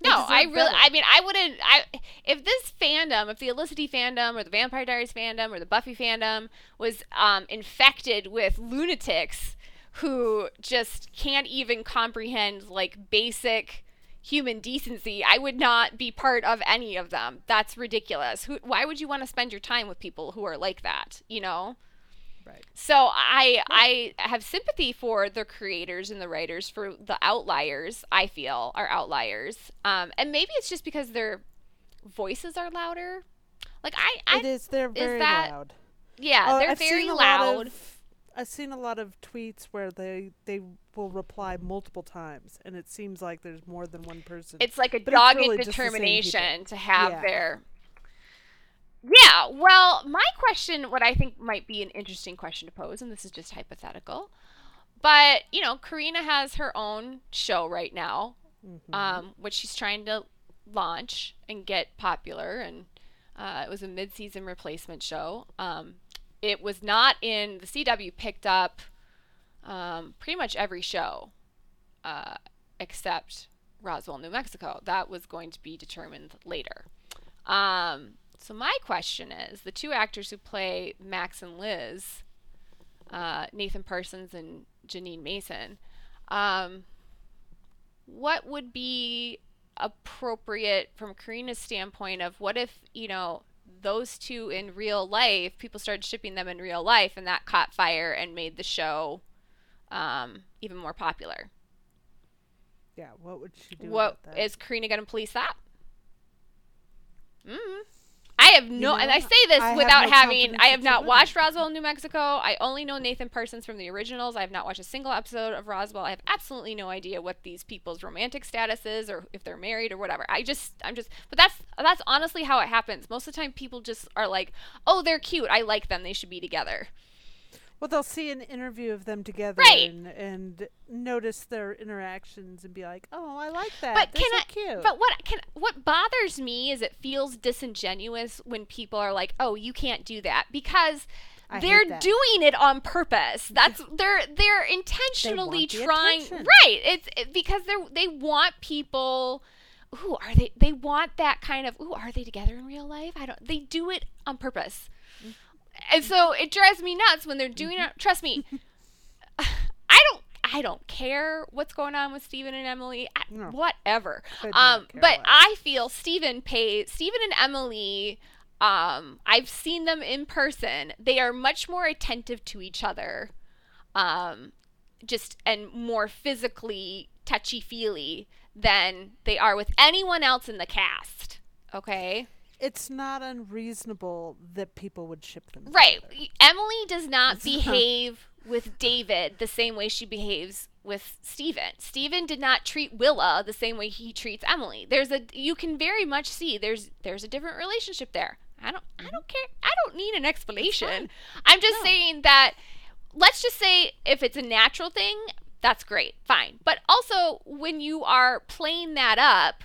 No, I really. better. I mean, I wouldn't. I if this fandom, if the Olicity fandom or the Vampire Diaries fandom or the Buffy fandom was um, infected with lunatics who just can't even comprehend like basic human decency, I would not be part of any of them. That's ridiculous. Who? Why would you want to spend your time with people who are like that? You know. Right. So I I have sympathy for the creators and the writers for the outliers. I feel are outliers, um, and maybe it's just because their voices are louder. Like I, I it is they're very that- loud. Yeah, Oh, they're I've very loud. Lot of, I've seen a lot of tweets where they they will reply multiple times, and it seems like there's more than one person. it's like a But dogged really just the same determination to have Yeah. their yeah well my question what i think might be an interesting question to pose and this is just hypothetical but you know carina has her own show right now Mhm. um, which she's trying to launch and get popular and uh, it was a mid-season replacement show um, it was not in the cw picked up um, pretty much every show uh, except Roswell, New Mexico. That was going to be determined later. Um, so my question is: the two actors who play Max and Liz, uh, Nathan Parsons and Jeanine Mason, um, what would be appropriate from Carina's standpoint of what if you know those two in real life, people started shipping them in real life, and that caught fire and made the show um, even more popular. yeah, what would she do? What is? Carina going to police that? Mm. I have no, and I say this I without no having. I have not watched Roswell, New Mexico. I only know Nathan Parsons from the originals. I have not watched a single episode of Roswell. I have absolutely no idea what these people's romantic status is, or if they're married or whatever. I just, I'm just, but that's that's honestly how it happens. Most of the time, people just are like, "Oh, they're cute. I like them. They should be together." Well, they'll see an interview of them together Right. and, and notice their interactions and be like, "Oh, I like that. But They're can so I? cute." But what can what bothers me is it feels disingenuous when people are like, "Oh, you can't do that," because I they're doing it on purpose. That's they're they're intentionally want the trying. attention. Right? It's it, because they they want people. Ooh, are they? They want that kind of. Ooh, are they together in real life? I don't. They do it on purpose, and so it drives me nuts when they're doing it. Trust me, [laughs] I don't. I don't care what's going on with Stephen and Emily. I, No. Whatever. Um, but less. I feel Stephen pays Stephen and Emily. Um, I've seen them in person. They are much more attentive to each other, um, just and more physically touchy feely than they are with anyone else in the cast. Okay. It's not unreasonable that people would ship them. Right. together. Emily does not [laughs] behave with David the same way she behaves with Stephen. Stephen did not treat Willa the same way he treats Emily. There's a you can very much see there's there's a different relationship there. I don't I don't mm-hmm. care. I don't need an explanation. I'm just No. saying that let's just say if it's a natural thing, that's great. Fine. But also when you are playing that up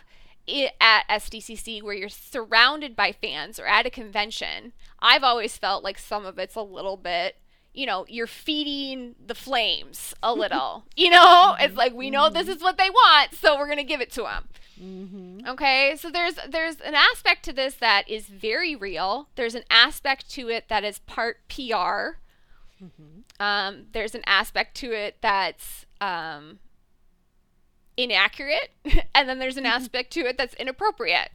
at SDCC where you're surrounded by fans or at a convention, I've always felt like some of it's a little bit, you know, you're feeding the flames a [laughs] little. you know, it's like we know this is what they want, so we're going to give it to them. Mm-hmm. Okay, so there's there's an aspect to this that is very real. There's an aspect to it that is part PR. Um, there's an aspect to it that's um, inaccurate, [laughs] and then there's an aspect to it that's inappropriate.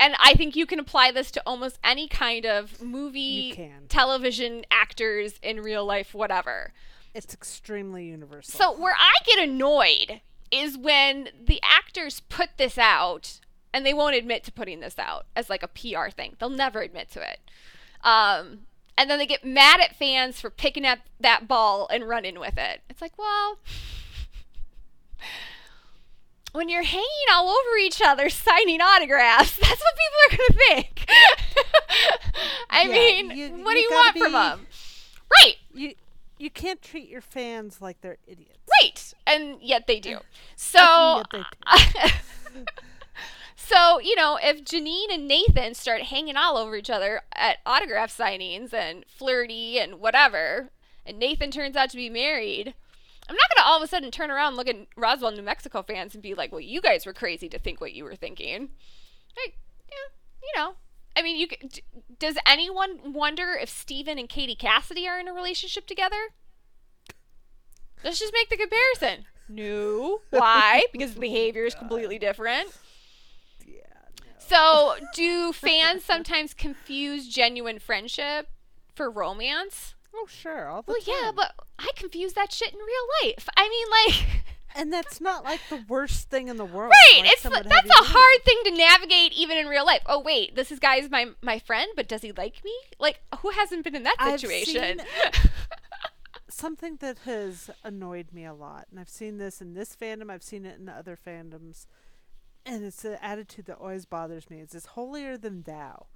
And I think you can apply this to almost any kind of movie, television, actors in real life, whatever. It's extremely universal. So where I get annoyed is when the actors put this out and they won't admit to putting this out as like a PR thing. They'll never admit to it. Um, and then they get mad at fans for picking up that ball and running with it. It's like, well, [laughs] when you're hanging all over each other signing autographs, [laughs] that's what people are going to think. [laughs] I Yeah, mean, you- what do you you want gotta from them? Right. you you can't treat your fans like they're idiots. Right. And yet they do. So [laughs] So, you know, if Jeanine and Nathan start hanging all over each other at autograph signings and flirty and whatever, and Nathan turns out to be married, I'm not going to all of a sudden turn around and look at Roswell, New Mexico fans and be like, well, you guys were crazy to think what you were thinking. Like, yeah, you know. I mean, you does anyone wonder if Stephen and Katie Cassidy are in a relationship together? Let's just make the comparison. No. Why? [laughs] Because the behavior is completely different. Yeah. no. So, do fans sometimes confuse genuine friendship for romance? Oh sure. All the Well, yeah, but I confuse that shit in real life. I mean, like, [laughs] and that's not like the worst thing in the world. Right. like it's someone that's a hard thing to navigate even in real life. Oh wait, this is guy's my my friend, but does he like me? Like who hasn't been in that situation? [laughs] Something that has annoyed me a lot, and I've seen this in this fandom, I've seen it in other fandoms, and it's an attitude that always bothers me. It's this holier than thou.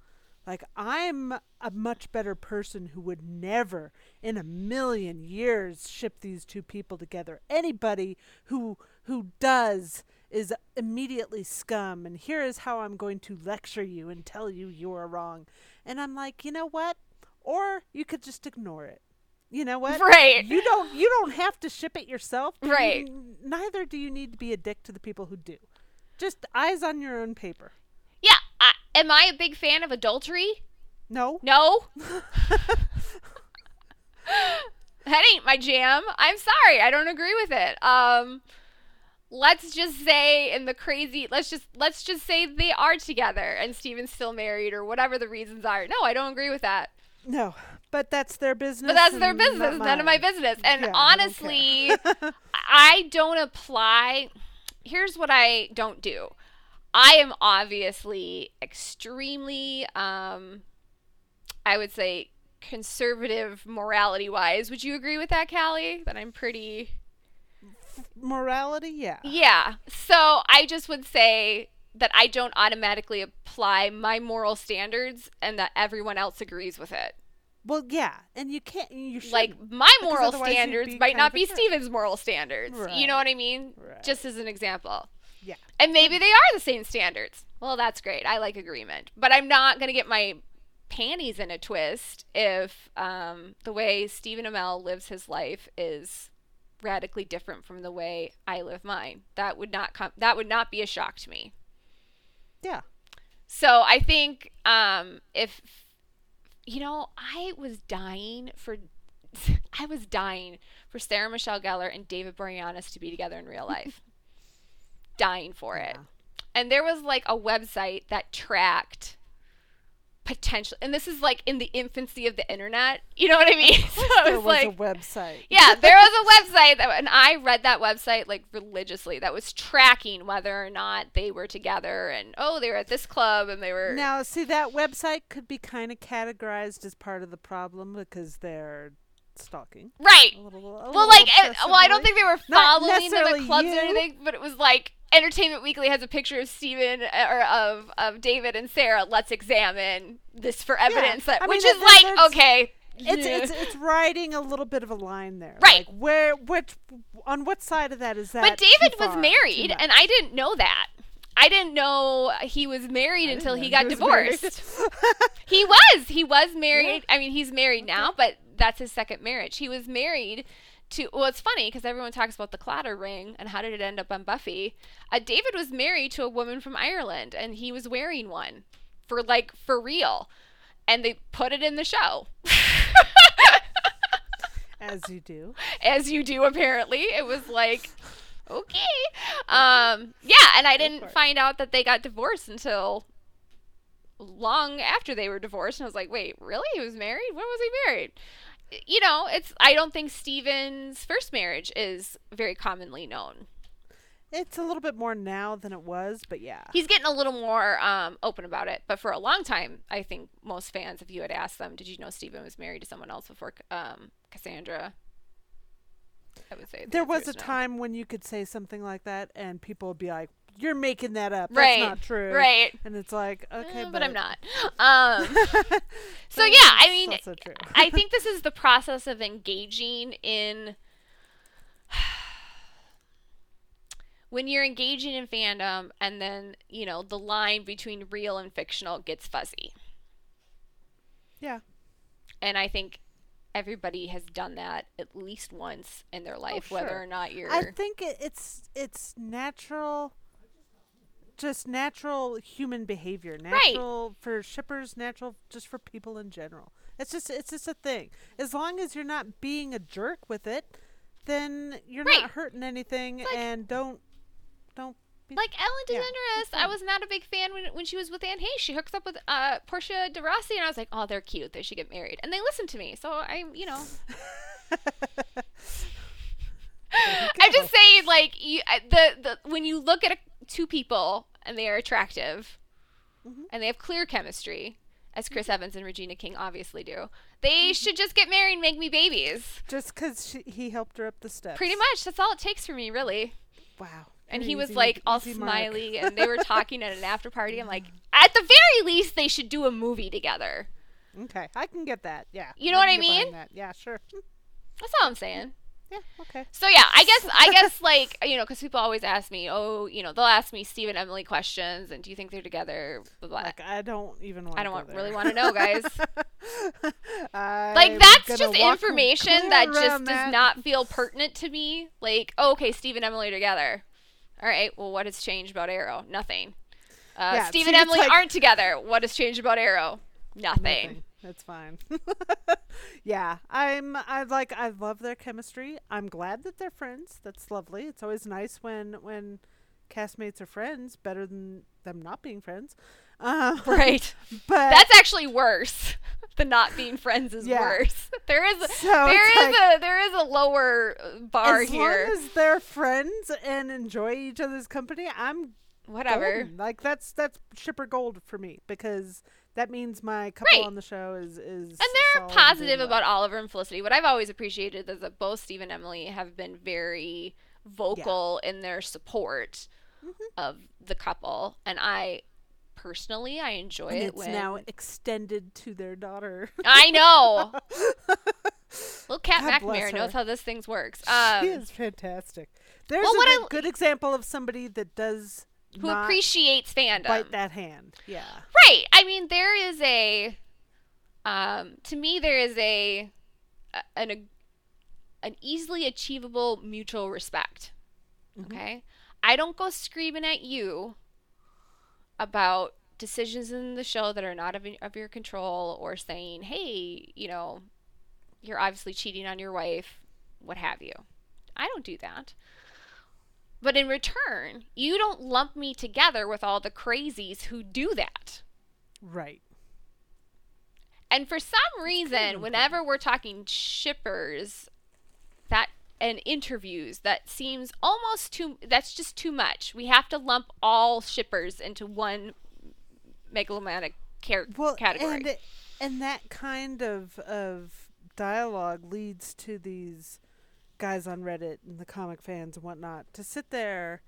Like I'm a much better person who would never in a million years ship these two people together. Anybody who who does is immediately scum and here is how I'm going to lecture you and tell you you are wrong. And I'm like, "You know what? Or you could just ignore it. You know what? Right. You don't you don't have to ship it yourself. but you Right. neither do you need to be a dick to the people who do. Just eyes on your own paper. I, am I a big fan of adultery? No. No. [laughs] that ain't my jam. I'm sorry. I don't agree with it. Um let's just say in the crazy let's just let's just say they are together and Stephen's still married or whatever the reasons are. No, I don't agree with that. No, but that's their business. But that's their business, none of my business. And Yeah, I don't honestly, [laughs] I don't apply. Here's what I don't do. I am obviously extremely, um, I would say, conservative morality wise. Would you agree with that, Callie? That I'm pretty. Morality, yeah. Yeah. So I just would say that I don't automatically apply my moral standards and that everyone else agrees with it. Well, yeah, and you can't. You should like my moral standards might not be. Stephen's moral standards. You know what I mean? Right. Just as an example. Yeah. And maybe they are the same standards. Well, that's great. I like agreement. But I'm not going to get my panties in a twist if um, the way Stephen Amell lives his life is radically different from the way I live mine. That would not come that would not be a shock to me. Yeah. So I think um, if you know, I was dying for [laughs] I was dying for Sarah Michelle Gellar and David Boreanaz to be together in real life. Dying for it. Yeah. And there was like a website that tracked potential and this is like in the infancy of the internet. You know what I mean? [laughs] so There was was like a website. yeah, there was a website that, and I read that website like religiously. That was tracking whether or not they were together, and oh, they were at this club, and they were Now, see that website could be kind of categorized as part of the problem because they're stalking. right. A little, a Well, like, eh, well, I don't think they were following the clubs or anything, but it was like Entertainment Weekly has a picture of Stephen uh, or of of David and Sarah. Let's examine this for evidence. that I mean, which that- is that- like that's- okay. It's, yeah. it's it's riding a little bit of a line there. Right. Like where which on what side of that is that? But David was married, and I didn't know that. I didn't know he was married until he got married. divorced. [laughs] he was. He was married. I mean, he's married now, but that's his second marriage. He was married to. Well, it's funny because everyone talks about the Claddagh ring and how did it end up on Buffy. Uh, David was married to a woman from Ireland, and he was wearing one for like for real, and they put it in the show. [laughs] as you do. as you do apparently it was like okay um yeah and i didn't find out that they got divorced until long after they were divorced and i was like wait really he was married when was he married you know it's i don't think stephen's first marriage is very commonly known It's a little bit more now than it was, but yeah. he's getting a little more um, open about it but for a long time i think most fans if you had asked them did you know steven was married to someone else before um, cassandra i would say the there was a no. time when you could say something like that and people would be like, "You're making that up. right That's not true." right And it's like, okay, Eh, but I'm not. Um, [laughs] so yeah, I mean. I think [laughs] this is the process of engaging in. [sighs] When you're engaging in fandom, and then you know the line between real and fictional gets fuzzy, yeah. and I think everybody has done that at least once in their life, whether Oh, sure. or not you're. I think it, it's it's natural, just natural human behavior. Natural for shippers, natural just for people in general. It's just it's just a thing. As long as you're not being a jerk with it, then you're Right. not hurting anything, like- and don't don't be like Ellen Yeah, DeGeneres, I was not a big fan when when she was with Anne Heche. She hooks up with uh, Portia de Rossi, and I was like, "Oh, they're cute. They should get married." And they listened to me, so I, you know, [laughs] [laughs] I'm just saying, like you, the the when you look at a, two people and they are attractive, Mhm. and they have clear chemistry, as Chris Evans and Regina King obviously do, they should just get married and make me babies. Just because he helped her up the steps. Pretty much, that's all it takes for me, really. Wow. And You're he was easy- like all smiley, and they were [laughs] talking at an after party. I'm like, at the very least, they should do a movie together. Okay, I can get that. Yeah. You know what I mean? Yeah, sure. [laughs] That's all I'm saying. Yeah. Okay. So yeah, I guess I guess [laughs] like you know, because people always ask me, oh, you know, they'll ask me Steve and Emily questions, and do you think they're together? Blah, blah. Like I don't even want. I don't want, really want to know, guys. [laughs] like like that's just information that just does that. not feel pertinent to me. Like, oh, okay, Steve and Emily are together. All right, well, what has changed about Arrow? Nothing. Uh, Yeah, Steve and Emily like- aren't together. What has changed about Arrow? Nothing. Nothing. That's fine. [laughs] yeah, I'm. I like. I love their chemistry. I'm glad that they're friends. That's lovely. It's always nice when when castmates are friends. Better than them not being friends. Uh, [laughs] Right. But That's actually worse. [laughs] The not being friends is Yeah. worse. There is a, So there it's is like- a there is a lower uh, bar as here. long as they're friends and enjoy each other's company, I'm Whatever. golden. Like that's that's shipper gold for me because that means my couple Right. on the show is is And they're positive about Oliver and Felicity. What I've always appreciated is that both Steve and Emily have been very vocal in their support Mm-hmm. of the couple, and I personally I enjoy And it it's when now extended to their daughter. I know. [laughs] Little Kat McNamara knows how this thing works. Um, she is fantastic. There's well, a what good, I- good example of somebody that does who appreciates fandom. bite that hand. Yeah. Right. I mean, there is a, um, to me, there is a, a- an, a, an easily achievable mutual respect. Mm-hmm. Okay. I don't go screaming at you about decisions in the show that are not of, of your control or saying, hey, you know, you're obviously cheating on your wife, what have you. I don't do that. But in return, you don't lump me together with all the crazies who do that. Right. And for some reason, whenever we're talking shippers, that and interviews, that seems almost too. That's just too much. We have to lump all shippers into one megalomaniac car- Well, category. and and that kind of of dialogue leads to these guys on Reddit and the comic fans and whatnot to sit there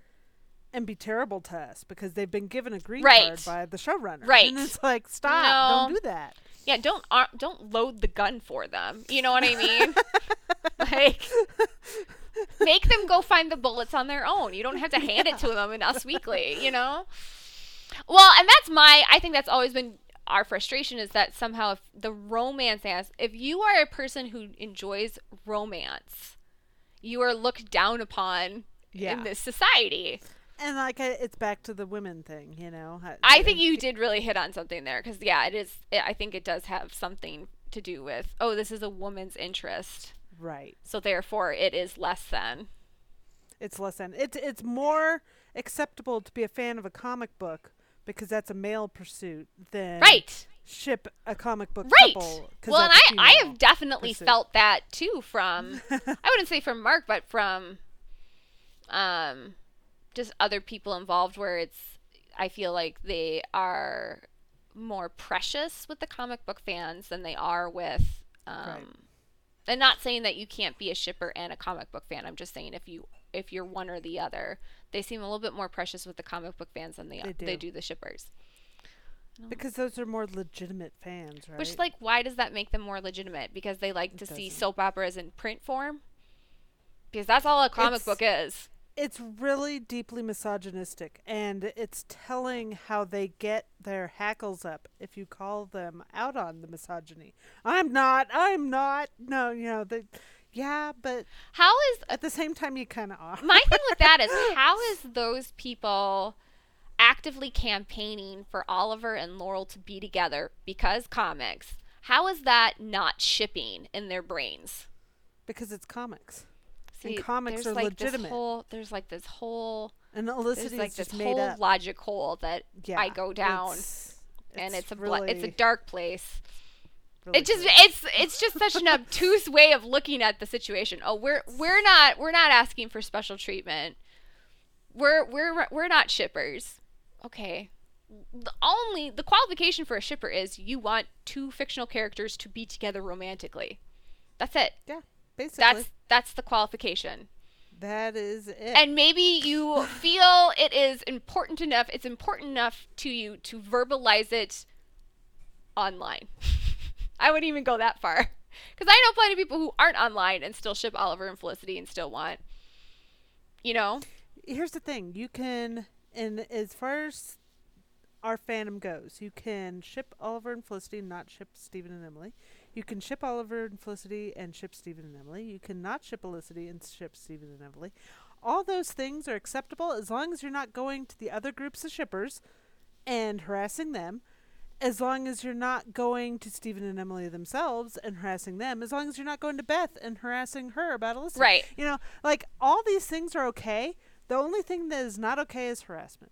and be terrible to us because they've been given a green Right. card by the showrunner. Right. And it's like, stop! No. Don't do that. yeah, don't ar- don't load the gun for them. You know what I mean? [laughs] like. Make them go find the bullets on their own. You don't have to hand it to them in Us Weekly, you know? Well, and that's my I think that's always been our frustration is that somehow if the romance as if you are a person who enjoys romance, you are looked down upon Yeah. in this society. And like it's back to the women thing, you know. I think you did really hit on something there because yeah, it is. It, I think it does have something to do with oh, this is a woman's interest, right. so therefore it is less than. It's less than it's it's more acceptable to be a fan of a comic book because that's a male pursuit than Right. Ship a comic book Right. couple. Well, and I, I have definitely pursuit. felt that too from [laughs] I wouldn't say from Marc, but from um just other people involved where it's I feel like they are more precious with the comic book fans than they are with um Right. and not saying that you can't be a shipper and a comic book fan. I'm just saying if you if you're one or the other, they seem a little bit more precious with the comic book fans than they They they do. do the shippers. Because those are more legitimate fans, right? Which, like, why does that make them more legitimate? Because they like to see soap operas in print form? Because that's all a comic It's- book is. it's really deeply misogynistic and it's telling how they get their hackles up if you call them out on the misogyny. I'm not. I'm not. No, you know, they yeah, but How is. at the same time you kind of are. My thing with that is, [laughs] how is those people actively campaigning for Oliver and Laurel to be together because comics? How is that not shipping in their brains? because it's comics. See, comics there's are like This legitimate. whole, there's like this whole. And Olicity like is this just made whole logic hole that yeah, I go down. it's- and it's a really, it's a dark place. Really it just good. it's it's just such an obtuse way of looking at the situation. Oh, we're we're not we're not asking for special treatment. We're we're we're not shippers. Okay. The only the qualification for a shipper is you want two fictional characters to be together romantically. That's it. yeah, basically That's that's the qualification. that is it. And maybe you feel it is important enough, it's important enough to you to verbalize it online. [laughs] I wouldn't even go that far. Because I know plenty of people who aren't online and still ship Oliver and Felicity and still want, you know? Here's the thing: you can, and as far as our fandom goes, you can ship Oliver and Felicity, and not ship Stephen and Emily. You can ship Oliver and Felicity and ship Stephen and Emily. You can not ship Felicity and ship Stephen and Emily. All those things are acceptable as long as you're not going to the other groups of shippers and harassing them. As long as you're not going to Stephen and Emily themselves and harassing them. As long as you're not going to Beth and harassing her about Alyssa. Right. You know, like all these things are okay. The only thing that is not okay is harassment.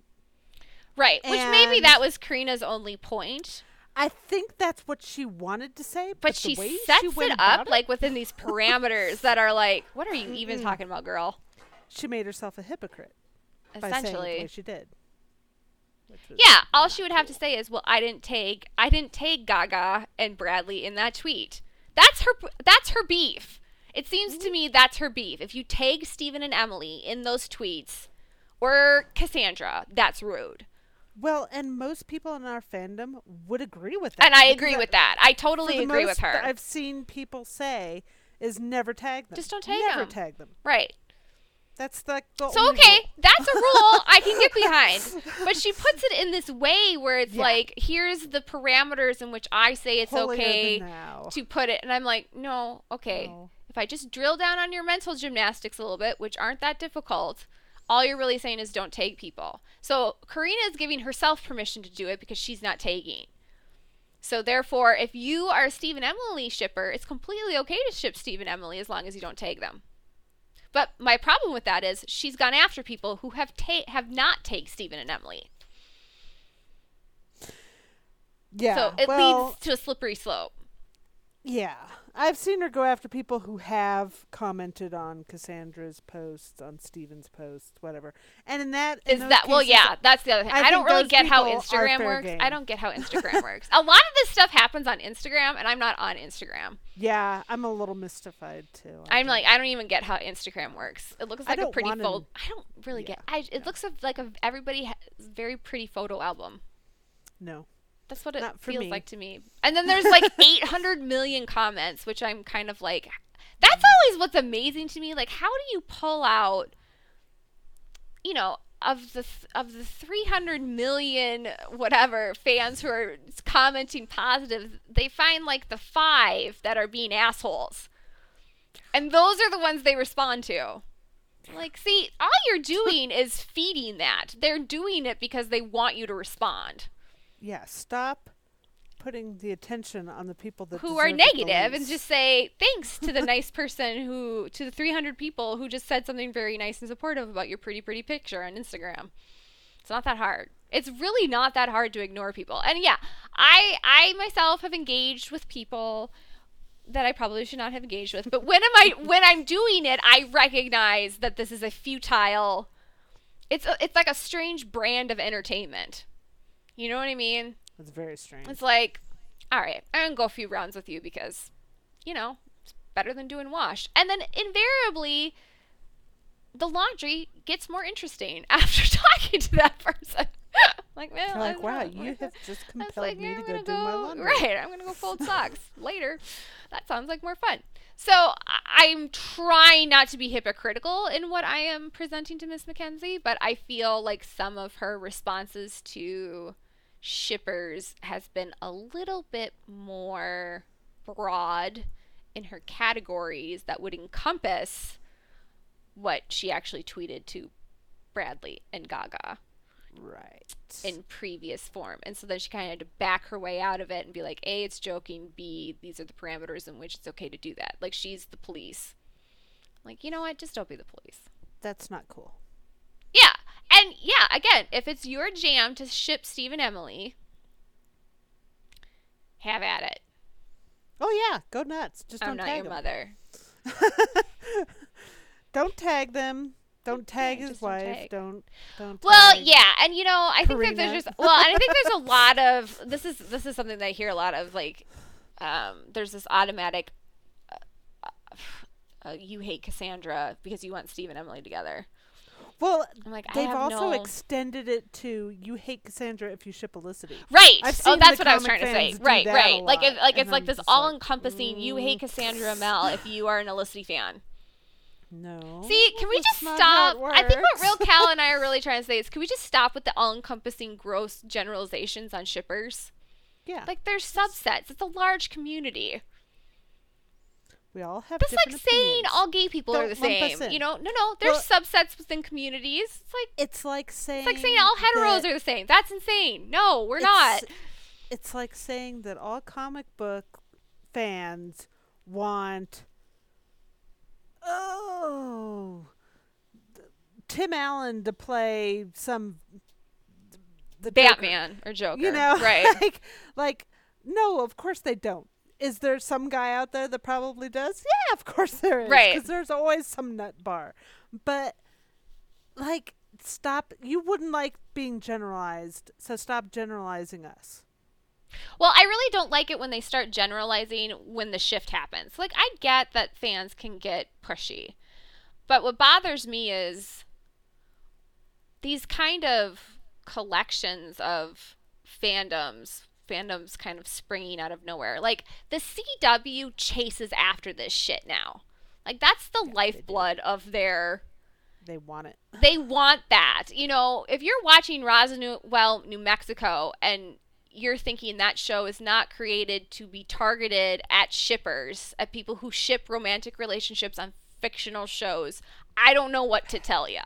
Right. Which maybe that was Carina's only point. I think that's what she wanted to say, but, But the she way sets she it up it, like within these [laughs] parameters that are like, what are you even talking about, girl? she made herself a hypocrite by saying the Essentially. she did. Yeah, all she would have to say is, "Well, I didn't take I didn't take Gaga and Bradley in that tweet." That's her that's her beef. It seems to me that's her beef. If you tag Stephen and Emily in those tweets or Cassandra, that's rude. Well, and most people in our fandom would agree with that. And I agree with that. I totally the agree with her. that I've seen people say is never tag them. Just don't tag never them. tag them. right. That's like the So okay, rule. that's a rule [laughs] I can get behind. But she [laughs] puts it in this way where it's Yeah. like, here's the parameters in which I say it's Holier okay to put it and I'm like, "No, okay. No. If I just drill down on your mental gymnastics a little bit, which aren't that difficult, all you're really saying is don't take people. So Carina is giving herself permission to do it because she's not taking. So therefore, if you are a Steve and Emily shipper, it's completely okay to ship Steve and Emily as long as you don't take them. But my problem with that is she's gone after people who have ta- have not take Stephen and Emily. Yeah. so it well, leads to a slippery slope. Yeah. I've seen her go after people who have commented on Cassandra's posts, on Stephen's posts, whatever. And in that in Is that well? Yeah, that's the other thing. I I, don't really get how Instagram works. game. I don't get how [laughs] Instagram works. A lot of this stuff happens on Instagram, and I'm not on Instagram. Yeah, I'm a little mystified too. I I'm think. like, I don't even get how Instagram works. It looks like a pretty photo. I don't really get. I, it yeah. looks like a everybody has very pretty photo album. no. That's what it feels me. like to me. And then there's like [laughs] 800 million comments, which I'm kind of like, that's always what's amazing to me. Like, how do you pull out, you know, of the th- of the 300 million whatever fans who are commenting positive, they find like the five that are being assholes, and those are the ones they respond to. Like, see, all you're doing is feeding that. They're doing it because they want you to respond. Yeah, stop putting the attention on the people that who are deserve it the negative and just say thanks to the nice person who to the 300 people who just said something very nice and supportive about your pretty pretty picture on Instagram. It's not that hard. It's really not that hard to ignore people. And yeah, I I myself have engaged with people that I probably should not have engaged with. But when am I [laughs] when I'm doing it, I recognize that this is a futile it's a, it's like a strange brand of entertainment. You know what I mean? It's very strange. It's like, all right, I'm gonna go a few rounds with you because, you know, it's better than doing wash. And then invariably, the laundry gets more interesting [laughs] after [laughs] talking to that person. [laughs] like, man, You're like, wow, you have just compelled like, me to I'm go do my laundry. Right, I'm gonna go fold socks later. That sounds like more fun. So I'm trying not to be hypocritical in what I am presenting to Miss MacKenzie, but I feel like some of her responses to shippers has been a little bit more broad in her categories that would encompass what she actually tweeted to Bradley and Gaga Right. in previous form. And so then she kind of had to back her way out of it and be like, A, it's joking. B, these are the parameters in which it's okay to do that. Like, she's the police. Like, you know what? Just don't be the police. That's not cool. And yeah, again, if it's your jam to ship Steve and Emily, have at it. Oh yeah, go nuts. Just I'm don't tag your them. mother. [laughs] Don't tag them. Don't tag Yeah, his just don't wife. tag. Don't don't. Well, yeah, and you know, I think that there's just well, and I think there's a lot of this is this is something that I hear a lot of like um there's this automatic uh, uh, you hate Cassandra because you want Steve and Emily together. Well, I'm like they've also no extended it to you hate Cassandra if you ship Felicity. Right. Oh, that's what I was trying to say. Right, right. Like if, like and it's like this all-encompassing you hate Cassandra Amell if you are an Felicity fan. No. See, can we that's just stop? I think what. Real Cal and I are really [laughs] trying to say is can we just stop with the all-encompassing gross generalizations on shippers? Yeah. Like there's subsets. It's a large community. We all have. That's like saying opinions. all gay people are the Don't lump us same. You know, no, no. There's subsets within communities. It's like It's like saying. it's like saying all heteros are the same. That's insane. No, we're not. it's- It's like saying that all comic book fans want. Oh, Tim Allen to play some. The Joker. Batman or Joker. You know, [laughs] right? like, like, no, of course they don't. Is there some guy out there that probably does? Yeah, of course there is. Right. Because there's always some nut bar. But, like, stop. You wouldn't like being generalized, so stop generalizing us. Well, I really don't like it when they start generalizing when the shift happens. Like, I get that fans can get pushy. But what bothers me is these kind of collections of fandoms, fandoms kind of springing out of nowhere. Like, the CW chases after this shit now. Like, that's the do. lifeblood of their They want it. [laughs] they want that. You know, if you're watching Roswell, New Mexico, and you're thinking that show is not created to be targeted at shippers, at people who ship romantic relationships on fictional shows, I don't know what to tell you.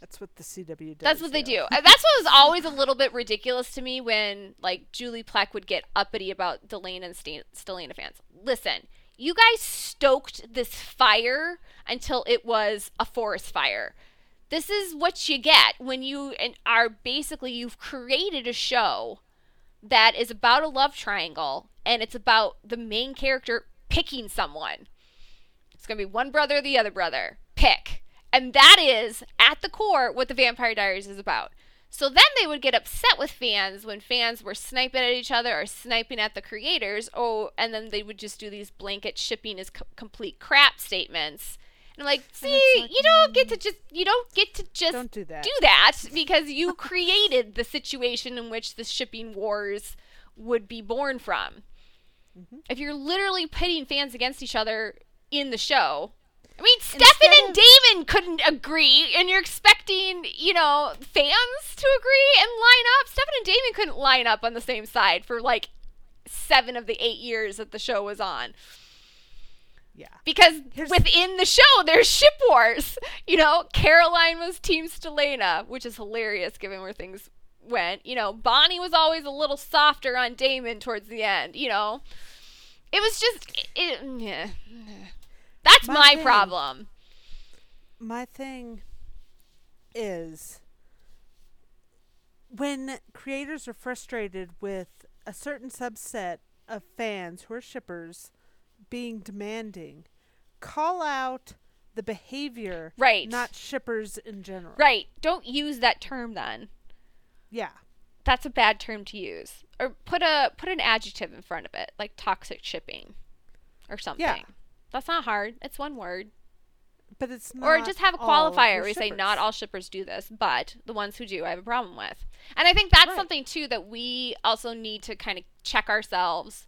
That's what the CW does. That's what they do. Uh, that's what was always a little bit ridiculous to me when like Julie Plec would get uppity about Delena and St- Stelena fans. Listen, you guys stoked this fire until it was a forest fire. This is what you get when you are basically you've created a show that is about a love triangle and it's about the main character picking someone. It's going to be one brother or the other brother. Pick. And that is, at the core, what the Vampire Diaries is about. So then they would get upset with fans when fans were sniping at each other or sniping at the creators. Oh, and then they would just do these blanket shipping as co- complete crap statements. And I'm like, see, like, you don't get to just you don't get to just Don't do that. do that because you created the situation in which the shipping wars would be born from. Mm-hmm. If you're literally pitting fans against each other in the show, I mean, Stefan and Damon couldn't agree, and you're expecting, you know, fans to agree and line up. Stefan and Damon couldn't line up on the same side for like seven of the eight years that the show was on Yeah. because within the show there's ship wars. You know, Caroline was Team Stelena, which is hilarious given where things went. You know, Bonnie was always a little softer on Damon towards the end. You know, it was just it. it- yeah. That's My my thing- problem. my thing is when creators are frustrated with a certain subset of fans who are shippers being demanding, call out the behavior, Right. not shippers in general. Right. Don't use that term then. Yeah. That's a bad term to use. Or put a put an adjective in front of it, like toxic shipping or something. That's not hard. It's one word. But it's not or just have a qualifier where you say not all shippers do this, but the ones who do, I have a problem with. And I think that's Right. something too that we also need to kind of check ourselves.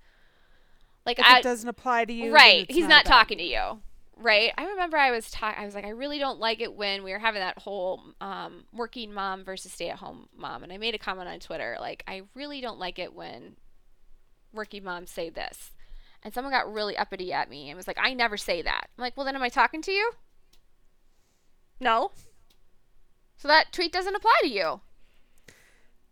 Like If I, it doesn't apply to you, right? He's not, about talking you. to you, right? I remember I was talking. I was like, I really don't like it when we were having that whole um, working mom versus stay-at-home mom, and I made a comment on Twitter like, I really don't like it when working moms say this. And someone got really uppity at me and was like, I never say that. I'm like, well, then am I talking to you? No. So that tweet doesn't apply to you.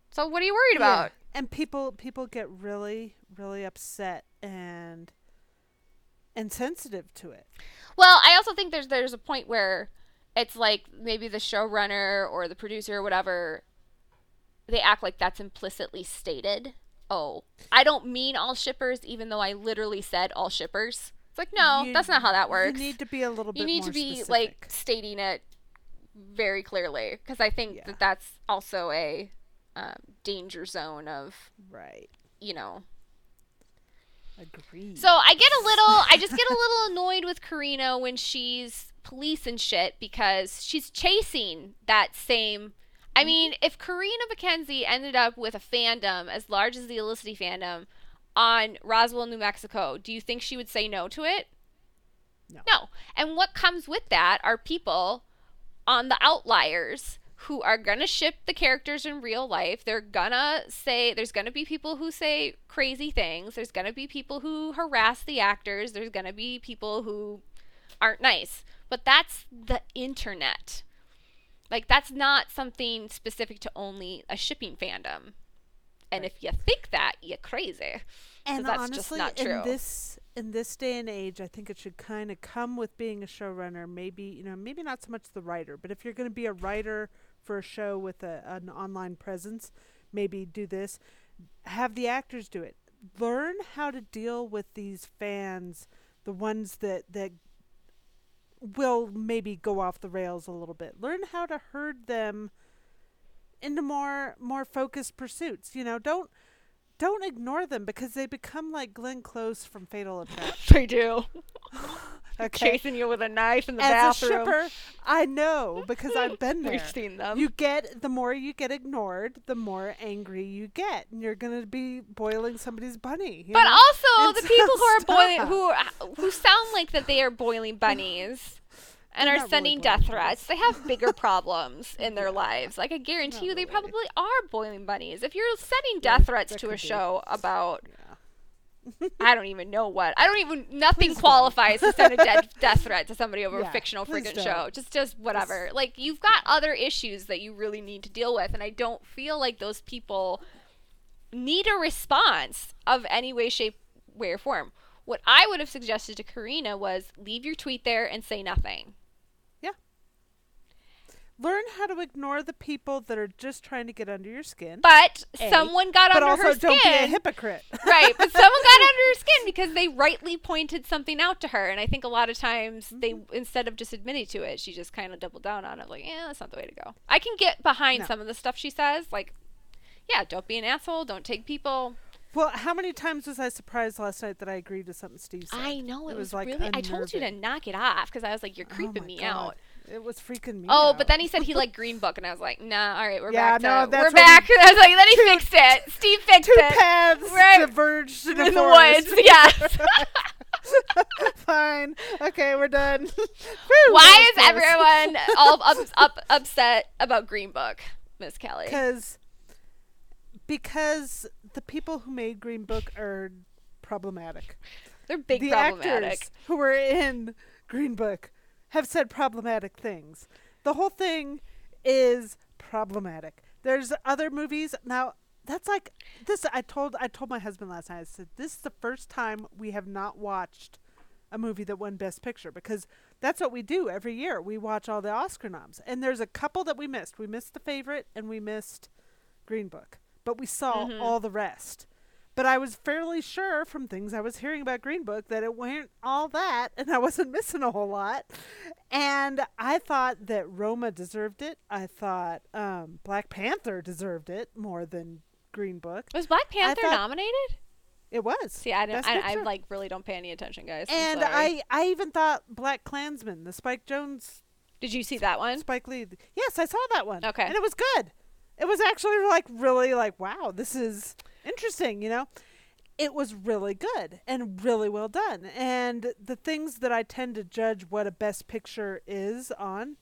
So what are you worried Yeah. about? And people people get really really upset and and sensitive to it. Well, I also think there's there's a point where it's like maybe the showrunner or the producer or whatever they act like that's implicitly stated oh, I don't mean all shippers, even though I literally said all shippers. It's like, no, You- that's not how that works. You need to be a little bit You need to be specific. like stating it very clearly because I think Yeah. that that's also a um, danger zone of right. you know. Agreed. So I get a little, I just get a little [laughs] annoyed with Carina when she's police and shit because she's chasing that same. I mean, if Carina MacKenzie ended up with a fandom as large as the Olicity fandom on Roswell, New Mexico, do you think she would say no to it? No. No. And what comes with that are people on the outliers who are gonna ship the characters in real life. They're gonna say there's gonna be people who say crazy things. There's gonna be people who harass the actors. There's gonna be people who aren't nice. But that's the internet. Like that's not something specific to only a shipping fandom. And if you think that, you're crazy. and that's honestly, just not true. in this in this day and age, I think it should kind of come with being a showrunner. Maybe you know, maybe not so much the writer, but if you're going to be a writer for a show with a, an online presence, maybe do this. Have the actors do it. Learn how to deal with these fans, the ones that that will maybe go off the rails a little bit. Learn how to herd them into more more focused pursuits. You know, don't don't ignore them because they become like Glenn Close from Fatal Attraction. [laughs] They do. [laughs] Okay. Chasing you with a knife in the As a bathroom. shipper, I know because I've been [laughs] there. We've seen them. You get the more you get ignored, the more angry you get, and you're gonna be boiling somebody's bunny. But know? also And the so people who are boiling, who are- who sound like that they are boiling bunnies and They're are really sending boiling death threats. They have bigger [laughs] problems in their lives. Like I guarantee Not you, they really. probably are boiling bunnies. If you're sending Yeah, death threats to a could be. show about, yeah. I don't even know what. I don't even. [laughs] Nothing Please don't. qualifies to send a dead [laughs] death threat to somebody over Yeah, a fictional don't. show. Just, just whatever. Like you've got other issues that you really need to deal with, and I don't feel like those people need a response of any way, shape, way, or form. What I would have suggested to Carina was leave your tweet there and say nothing. Learn how to ignore the people that are just trying to get under your skin. But A, someone got but under also her skin. don't be a hypocrite. [laughs] right, but someone got under her skin because they rightly pointed something out to her, and I think a lot of times they, Mm-hmm. instead of just admitting to it, she just kind of doubled down on it, like, yeah, that's not the way to go. I can get behind No. some of the stuff she says, like, yeah, don't be an asshole, don't take people. well, how many times was I surprised last night that I agreed to something Steve said? I know it, It was, was, like, really. I told you to knock it off because I was like, you're Oh creeping my me God. out. It was freaking me Oh, out. but then he said he liked Green Book, and I was like, nah, all right, we're Yeah, back. no, to, we're back. we- [laughs] I was like, then he Two- fixed it. Steve fixed two it. paths Right. diverged in, in the woods, [laughs] yes. [laughs] Fine. Okay, we're done. Why is everyone all up, up upset about Green Book, Miss Kelly? Because because the people who made Green Book are problematic. They're big the problematic. actors who were in Green Book have said problematic things. The whole thing is problematic. There's other movies now. That's like this. I told I told my husband last night. I said this is the first time we have not watched a movie that won Best Picture because that's what we do every year. We watch all the Oscar noms, and there's a couple that we missed. We missed The Favorite, and we missed Green Book, but we saw Mhm. all the rest. But I was fairly sure from things I was hearing about Green Book that it weren't all that, and I wasn't [laughs] missing a whole lot. And I thought that Roma deserved it. I thought um, Black Panther deserved it more than Green Book. Was Black Panther thought- nominated? It was. See, I didn't. I, I like really don't pay any attention, guys. And. I, I even thought Black Klansman, the Spike Jones, did you see that one? Spike Lee. Yes, I saw that one. Okay. and it was good. It was actually like really like wow, this is interesting. You know, it was really good and really well done. And the things that I tend to judge what a best picture is on,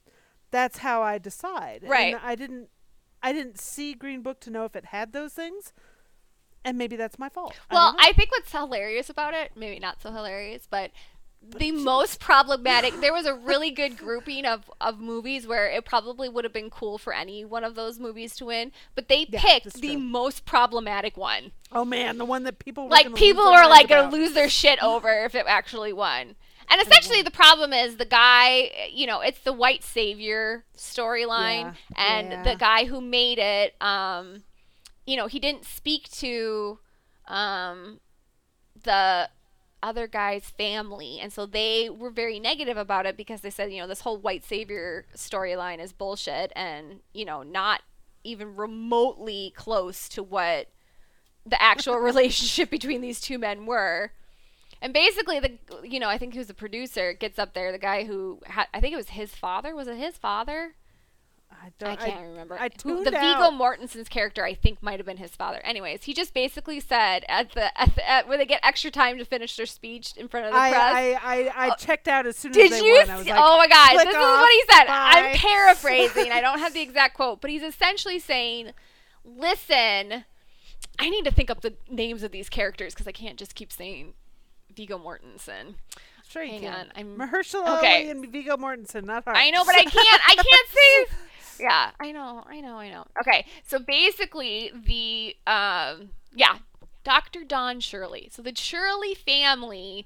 that's how I decide. Right. And I didn't, I didn't see Green Book to know if it had those things. And maybe that's my fault. Well, don't. I, think what's hilarious about it, maybe not so hilarious, but the most problematic. There was a really good grouping of of movies where it probably would have been cool for any one of those movies to win, but they Yeah, picked the most problematic one. oh man, the one that people were like people lose their were like minds gonna lose their shit over if it actually won. And essentially, the problem is the guy, you know, it's the white savior storyline, Yeah, and yeah. the guy who made it, um, you know, he didn't speak to um, the other guy's family. And so they were very negative about it because they said, you know, this whole white savior storyline is bullshit and, you know, not even remotely close to what the actual [laughs] relationship between these two men were. And basically, the you know I think who's the producer gets up there. The guy who ha- I think it was his father. Was it his father? I don't. I can't remember. I Who- tuned the out. Viggo Mortensen's character, I think, might have been his father. Anyways, he just basically said at the at, the, at where they get extra time to finish their speech in front of the I, press. I, I, I checked out as soon Did as they you? won. I was like, oh my god! This is what he said. bye. I'm paraphrasing. I don't have the [laughs] exact quote, but he's essentially saying, "Listen, I need to think up the names of these characters because I can't just keep saying Viggo Mortensen. Sure you Hang can. on, I'm- Mahershala okay. Ali and Viggo Mortensen, not hard. I know, but I can't. I can't [laughs] say. Yeah, I know. I know. I know. Okay, so basically, the um, yeah, Dr. Don Shirley. So the Shirley family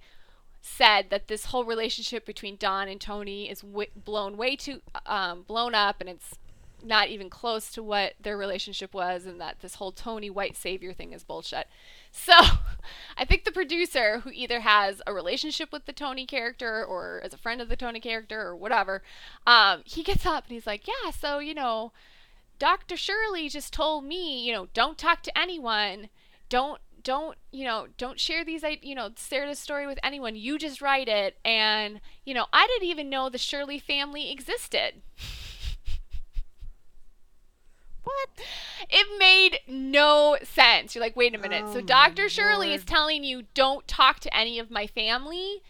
said that this whole relationship between Don and Tony is w- blown way too um, blown up, and it's not even close to what their relationship was, and that this whole Tony white savior thing is bullshit. [laughs] So, I think the producer, who either has a relationship with the Tony character or is a friend of the Tony character or whatever, um, he gets up and he's like, "Yeah, so you know, Dr. Shirley just told me, you know, don't talk to anyone, don't." Don't you know? Don't share these, you know, share this story with anyone. You just write it, and you know, I didn't even know the Shirley family existed. [laughs] What? It made no sense. You're like, wait a minute. Oh so Dr. Shirley is telling you don't talk to any of my family.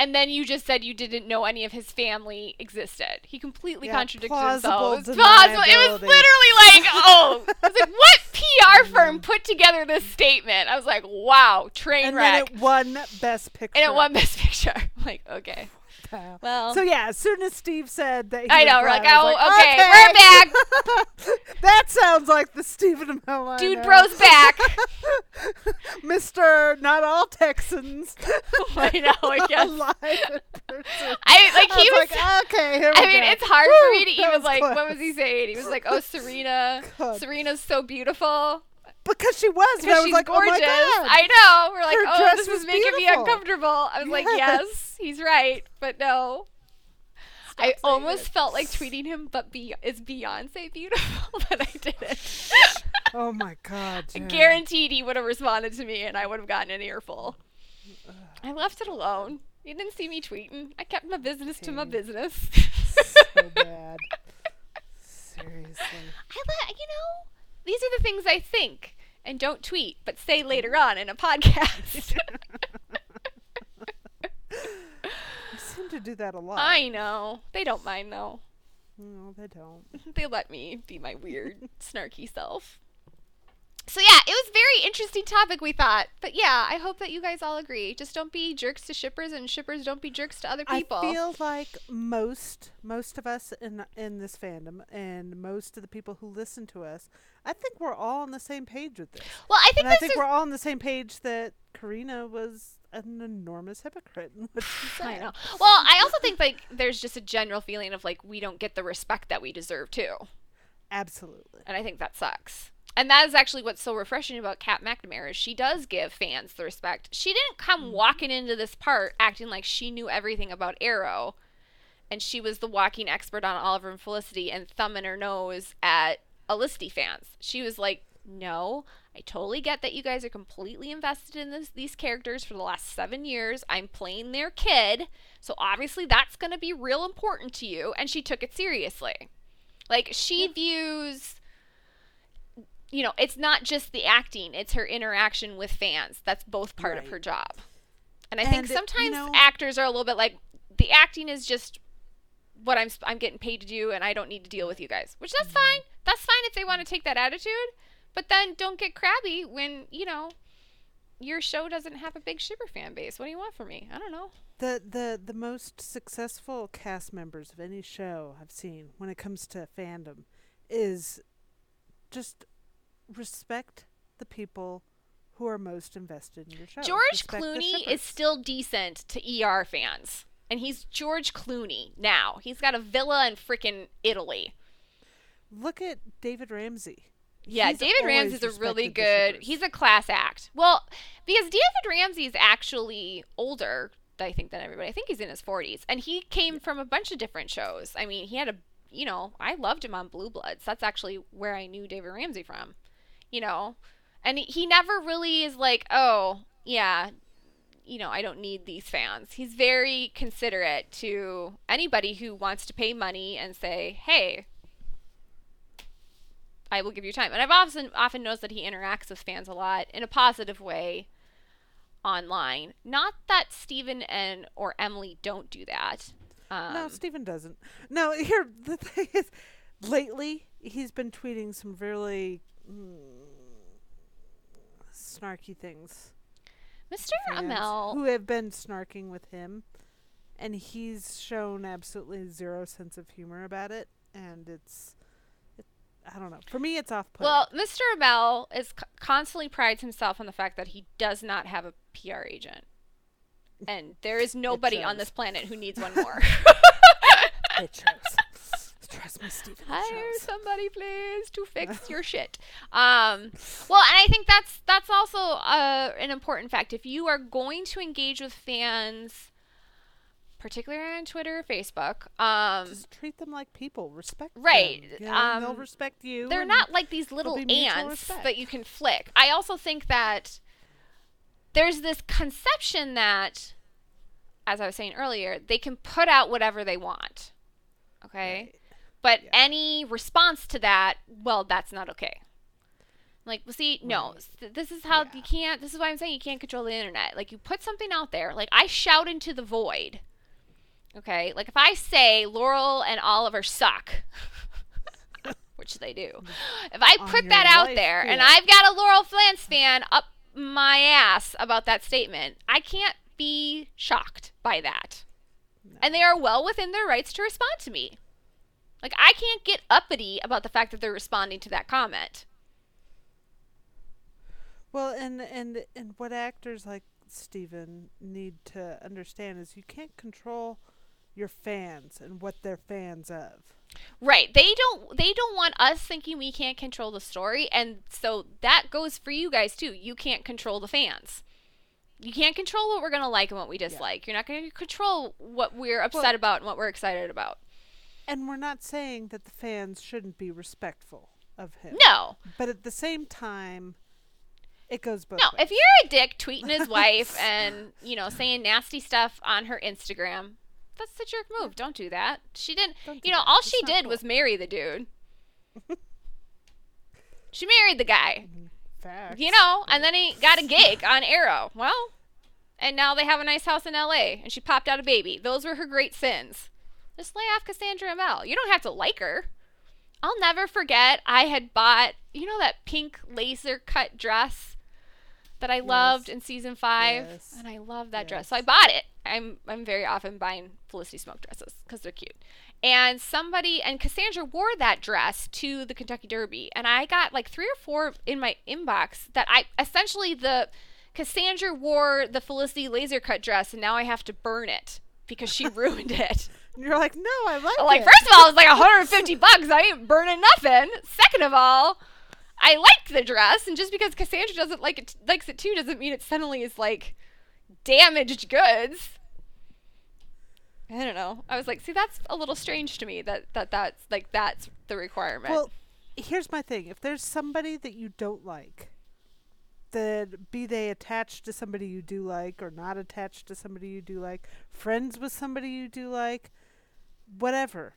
And then you just said you didn't know any of his family existed. He completely Yeah, contradicted plausible himself. It was plausible. It was literally like, [laughs] oh, I was like, what PR mm. firm put together this statement? I was like, wow, train And wreck. then it won Best Picture. and it won Best Picture. [laughs] I'm like, okay. Well, So yeah, as soon as Steve said that, he I know. We're like, was oh, okay, okay, we're back. [laughs] that sounds like the Stephen Amell. Dude bro's back. [laughs] Mister. Not all Texans. [laughs] I know, I guess. Alive. I like I he was. like, okay, here we I mean, go. it's hard for me to even was like. What was he saying? He was like, "Oh, Serena, God. Serena's so beautiful." Because she was. and I was she's like, gorgeous. oh my god. I know. We're like, Her oh, this was is making me uncomfortable. I was like, Yes. He's right, but no. I almost it. felt like tweeting him, but be- is Beyonce beautiful? [laughs] but I didn't. Oh my god. [laughs] Guaranteed he would have responded to me, and I would have gotten an earful. I left it alone. You didn't see me tweeting. I kept my business to my business. so [laughs] bad. Seriously. I let you know. These are the things I think and don't tweet, but say mm-hmm. later on in a podcast. Seem to do that a lot. I know. They don't mind though. No, they don't. [laughs] They let me be my weird, [laughs] snarky self. So yeah, it was very interesting topic we thought. But yeah, I hope that you guys all agree. Just don't be jerks to shippers and shippers don't be jerks to other people. I feel like most most of us in in this fandom and most of the people who listen to us, I think we're all on the same page with this. well, I think I think is we're all on the same page that Carina was an enormous hypocrite in what she [laughs] said. I know. Well, I also think like there's just a general feeling of like we don't get the respect that we deserve too. Absolutely. And I think that sucks. And that is actually what's so refreshing about Kat McNamara is she does give fans the respect. She didn't come mm-hmm. walking into this part acting like she knew everything about Arrow and she was the walking expert on Oliver and Felicity and thumbing her nose at Olicity fans. She was like, "No, I totally get that you guys are completely invested in this, these characters for the last seven years. I'm playing their kid, so obviously that's going to be real important to you." And she took it seriously. Like she views you know, it's not just the acting, it's her interaction with fans. That's both part of her job. And I think And, you sometimes know- actors are a little bit like the acting is just what I'm, I'm getting paid to do and I don't need to deal with you guys. Which that's Mm-hmm. fine. That's fine if they want to take that attitude, but then don't get crabby when, you know, your show doesn't have a big shipper fan base. What do you want from me? I don't know. The the the most successful cast members of any show I've seen when it comes to fandom is just respect the people who are most invested in your show. George Respect Clooney is still decent to ER fans. And he's George Clooney now. He's got a villa in freaking Italy. Look at David Ramsey. Yeah, He's David always is a really good. shippers. He's a class act. Well, because David Ramsey is actually older, I think, than everybody. I think he's in his 40s, and he came from a bunch of different shows. I mean, he had a, you know, I loved him on Blue Bloods. That's actually where I knew David Ramsey from, you know, and he never really is like, oh, yeah, you know, I don't need these fans. He's very considerate to anybody who wants to pay money and say, hey, I will give you time. And I've often often noticed that he interacts with fans a lot in a positive way online. Not that Stephen and or Emily don't do that. Um, no, Stephen doesn't. No, [laughs] here the thing is, lately he's been tweeting some really mm, snarky things. Mr. Amell, who have been snarking with him, and he's shown absolutely zero sense of humor about it, and it's, it, I don't know. For me, it's off-putting. well, Mr. Amell is c- constantly prides himself on the fact that he does not have a PR agent. And there is nobody on this planet who needs one [laughs] more. it shows. Trust me, Stephen. Hire somebody please to fix your shit um well and i think that's that's also uh, an important fact if you are going to engage with fans particularly on twitter or facebook um Just treat them like people. Respect Right, them. You know, and they'll um, respect you. they're not like these little ants respect. that you can flick i also think that there's this conception that as i was saying earlier they can put out whatever they want okay Right. But Yeah. any response to that, well, that's not okay. Like, well, see, no, Right. this is how you can't. This is why I'm saying you can't control the internet. Like, you put something out there. Like, I shout into the void. Okay, like if I say Laurel and Oliver suck, [laughs] which they do, if I On put that out there and. I've got a Laurel Flans fan up my ass about that statement, I can't be shocked by that. And they are well within their rights to respond to me. Like I can't get uppity about the fact that they're responding to that comment. Well, and and and what actors like Stephen need to understand is you can't control your fans and what they're fans of. Right. They don't they don't want us thinking we can't control the story and so that goes for you guys too. You can't control the fans. You can't control what we're going to like and what we dislike. You're not going to control what we're upset Well- about and what we're excited about. And we're not saying that the fans shouldn't be respectful of him. No. But at the same time, it goes both No, ways. if you're a dick tweeting his wife [laughs] and, you know, saying nasty stuff on her Instagram, that's a jerk move. Don't do that. She didn't, Don't you know, that. all It's she did cool. was marry the dude. [laughs] she married the guy, Facts. you know, and then he got a gig on Arrow. Well, and now they have a nice house in LA and she popped out a baby. Those were her great sins. Just lay off Cassandra Amell. You don't have to like her. I'll never forget I had bought, you know, that pink laser cut dress that I loved in season five, Yes. and I love that dress. So I bought it. I'm I'm very often buying Felicity Smoak dresses because they're cute. And somebody and Cassandra wore that dress to the Kentucky Derby, and I got like three or four in my inbox that I essentially the Cassandra wore the Felicity laser cut dress, and now I have to burn it because she [laughs] ruined it. You're like, no, I like it. Like, it. first of all, it's like 150 [laughs] bucks. I ain't burning nothing. Second of all, I like the dress, and just because Cassandra doesn't like it, likes it too, doesn't mean it suddenly is like damaged goods. I don't know. I was like, see, that's a little strange to me. That that that's like that's the requirement. Well, here's my thing. If there's somebody that you don't like, then be they attached to somebody you do like or not attached to somebody you do like, friends with somebody you do like, whatever.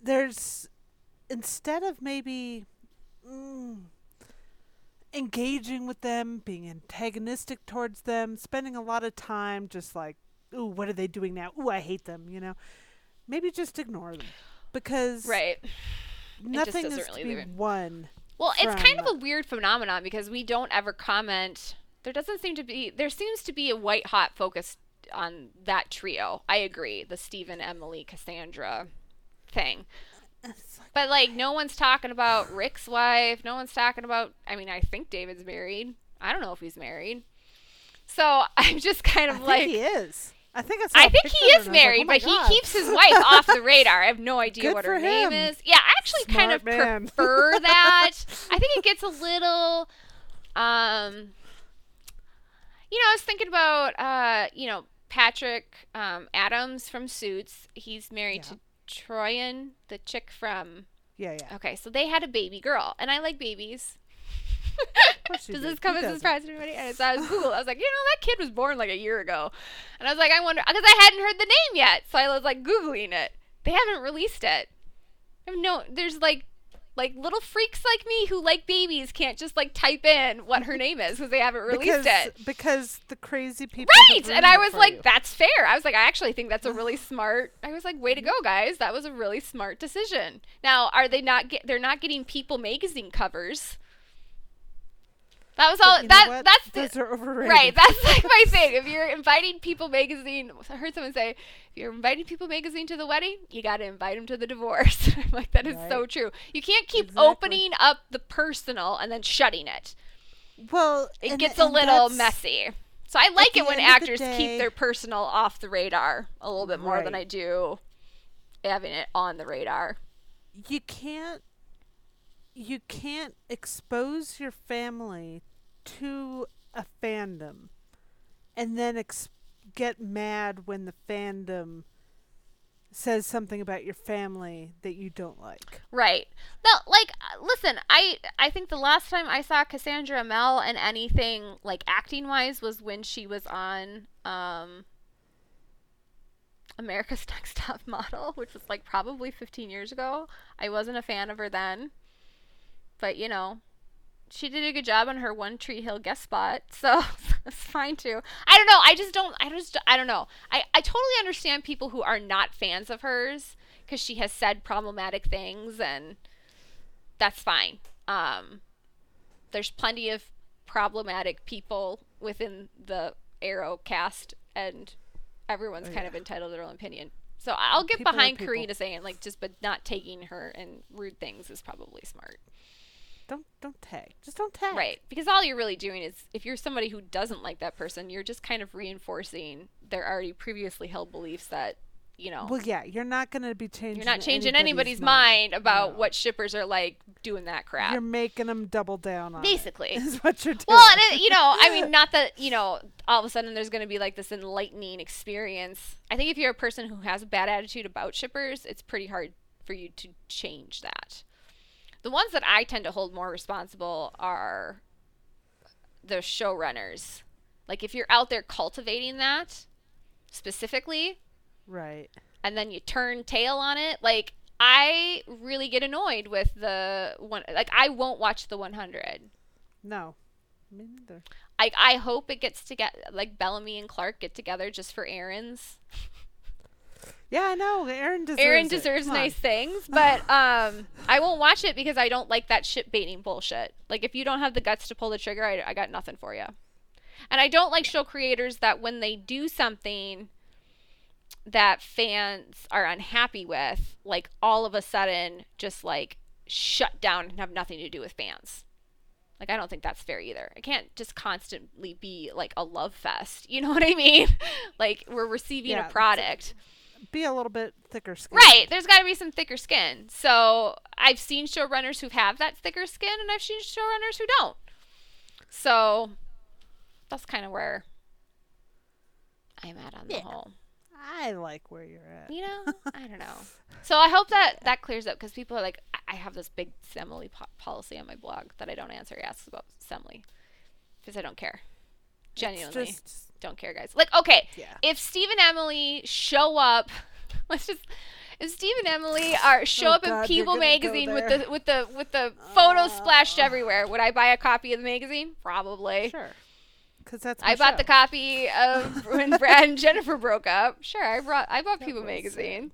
There's instead of maybe mm, engaging with them, being antagonistic towards them, spending a lot of time just like, ooh, what are they doing now? Ooh, I hate them, you know. Maybe just ignore them. Because right. nothing is really to be won. Well, it's kind of a weird phenomenon because we don't ever comment. There doesn't seem to be. There seems to be a white hot focus on that trio. I agree. The Stephen, Emily, Cassandra thing. [laughs] But like, no one's talking about Rick's wife. No one's talking about. I mean, I think David's married. I don't know if he's married. So [laughs] I'm just kind I of think like, he is. I think I I think he is I was like, married, "Oh but my he keeps his wife off the [laughs] radar. I have no idea what her name is. Yeah, I actually kind of man. prefer that. I think it gets a little um you know, I was thinking about uh, you know, Patrick um, Adams from Suits. He's married Yeah. to Troian, the chick from Yeah, yeah. Okay, so they had a baby girl, and I like babies. Of course you Does do. this come as a surprise to anybody? And so I was [laughs] Google. I was like, you know, that kid was born like a year ago, and I was like, I wonder because I hadn't heard the name yet, so I was like googling it. They haven't released it. I have no, there's like, like little freaks like me who like babies can't just like type in what her name is because they haven't released because, it. Because the crazy people. Right, and I was like, you. that's fair. I was like, I actually think that's a really [sighs] smart. I was like, way to go, guys. That was a really smart decision. Now, are they not get? They're not getting People magazine covers. That was all. That that's the, Those are overrated. right. That's [laughs] like my thing. If you're inviting People magazine, I heard someone say, if you're inviting People magazine to the wedding, you got to invite them to the divorce. [laughs] I'm like, that is so true. You can't keep Exactly. opening up the personal and then shutting it. Well, It and- gets a little messy. So I like it when of the actors day- keep their personal off the radar a little bit more than I do having it on the radar. You can't. You can't expose your family to a fandom, and then ex- get mad when the fandom says something about your family that you don't like. Right. No, like uh, listen, I I think the last time I saw Cassandra Amell and anything like acting wise was when she was on um America's [laughs] Next Top Model, which was like probably 15 years ago. I wasn't a fan of her then. But, you know, she did a good job on her One Tree Hill guest spot, [laughs] so it's fine too. I don't know. I just don't. I just. I don't know. I I totally understand people who are not fans of hers because she has said problematic things, and that's fine. Um, there's plenty of problematic people within the Arrow cast, and everyone's Oh, kind yeah. of entitled to their own opinion. So I'll get People behind. Carina saying like just, but not taking her and rude things is probably smart. Don't don't tag. Just don't tag. Right. Because all you're really doing is if you're somebody who doesn't like that person, you're just kind of reinforcing their already previously held beliefs that, you know, Well, yeah, you're not going to be changing. you're not changing anybody's, mind, about No. what shippers are like doing that crap. You're making them double down on. Basically. [laughs] is what you're doing. Well, and it, you know, I mean, not that [laughs] you know, all of a sudden there's going to be like this enlightening experience. I think if you're a person who has a bad attitude about shippers, it's pretty hard for you to change that. The ones that I tend to hold more responsible are the showrunners. Like if you're out there cultivating that specifically, right. and then you turn tail on it, like I really get annoyed with the one. Like I won't watch the 100. No, me neither. I I hope it gets to get like Bellamy and Clarke get together just for errands. [laughs] Yeah, I know. Aaron deserves. Aaron deserves nice things, [sighs] but um, I won't watch it because I don't like that shit baiting bullshit. Like if you don't have the guts to pull the trigger, I, I got nothing for you. And I don't like show creators that when they do something that fans are unhappy with, like all of a sudden just like shut down and have nothing to do with fans. Like I don't think that's fair either. It can't just constantly be like a love fest. You know [laughs] what I mean? like we're receiving Yeah, a product. Be a little bit thicker skin. Right. There's got to be some thicker skin. So I've seen showrunners who have that thicker skin, and I've seen showrunners who don't. So that's kind of where I'm at on the Yeah. whole. I like where you're at. You know, [laughs] I don't know. So I hope that that clears up because people are like, I- have this big Stemily po- policy on my blog that I don't answer asks about Stemily because I don't care. Genuinely It's just don't care, guys. Like, okay, yeah. if Steve and Emily show up, [laughs] let's just if Steve and Emily are show Oh, up God, in People magazine with the with the with the photos splashed everywhere, would I buy a copy of the magazine? Probably. Sure. Because that's. I my bought the copy of [laughs] when Brad and Jennifer broke up. Sure, I brought I bought That People magazine.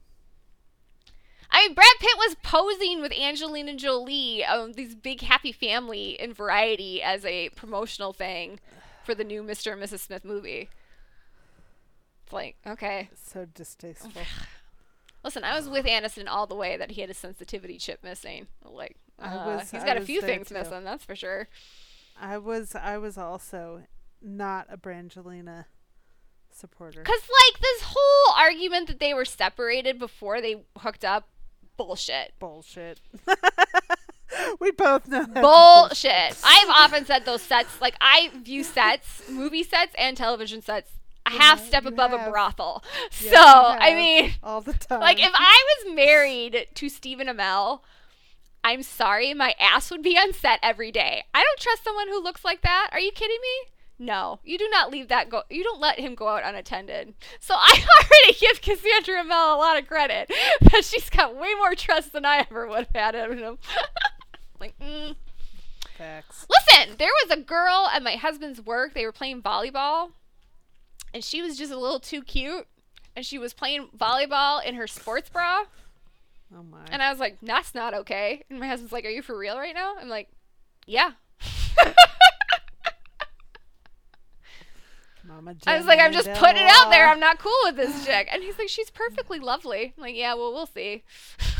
I mean, Brad Pitt was posing with Angelina Jolie, um, these big happy family in Variety as a promotional thing for the new Mr. and Mrs. Smith movie. It's like, okay. So distasteful. Listen, I was with Aniston all the way that he had a sensitivity chip missing. Like, I uh, was- he's got a few things too. missing, that's for sure. I was. I was also not a Brangelina supporter. Cause like this whole argument that they were separated before they hooked up, bullshit. Bullshit. [laughs] we both know that. Bullshit. I've often said those sets, like I view sets, movie sets and television sets, a half step you above a brothel. So I mean, all the time. like if I was married to Stephen Amell, I'm sorry, my ass would be on set every day. I don't trust someone who looks like that. Are you kidding me? No, you do not leave that go. You don't let him go out unattended. So I [laughs] already give Cassandra Amell a lot of credit, but she's got way more trust than I ever would have had in him. [laughs] like, mm. facts. listen, there was a girl at my husband's work. They were playing volleyball, and she was just a little too cute, and she was playing volleyball in her sports bra. Oh my. And I was like, that's not okay. And my husband's like, are you for real right now? I'm like, yeah. [laughs] Mama I was like, I'm just putting it out there. I'm not cool with this chick. And he's like, she's perfectly lovely. I'm like, yeah, well, we'll see. [laughs]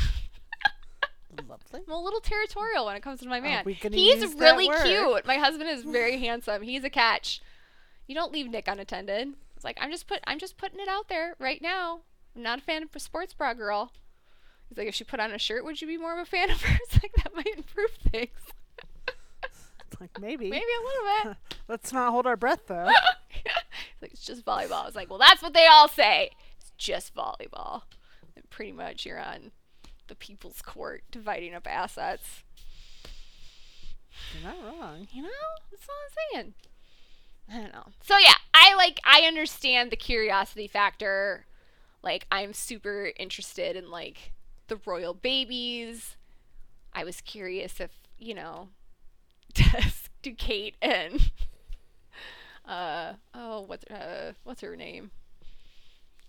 Lovely. I'm a little territorial when it comes to my man. He's really cute. My husband is very [laughs] handsome. He's a catch. You don't leave Nick unattended. It's like I'm just put I'm just putting it out there right now. I'm not a fan of a sports bra girl. He's like, if she put on a shirt, would you be more of a fan of hers? [laughs] Like that might improve things. It's like maybe. [laughs] Maybe a little bit. Let's not hold our breath though. Like, it's just volleyball. I was like, well, that's what they all say. It's just volleyball. And pretty much you're on the people's court dividing up assets. You're not wrong. You know, that's all I'm saying. I don't know. So yeah, I like I understand the curiosity factor. Like I'm super interested in like the royal babies. I was curious if, you know, does do Kate and [laughs] uh oh what's uh what's her name?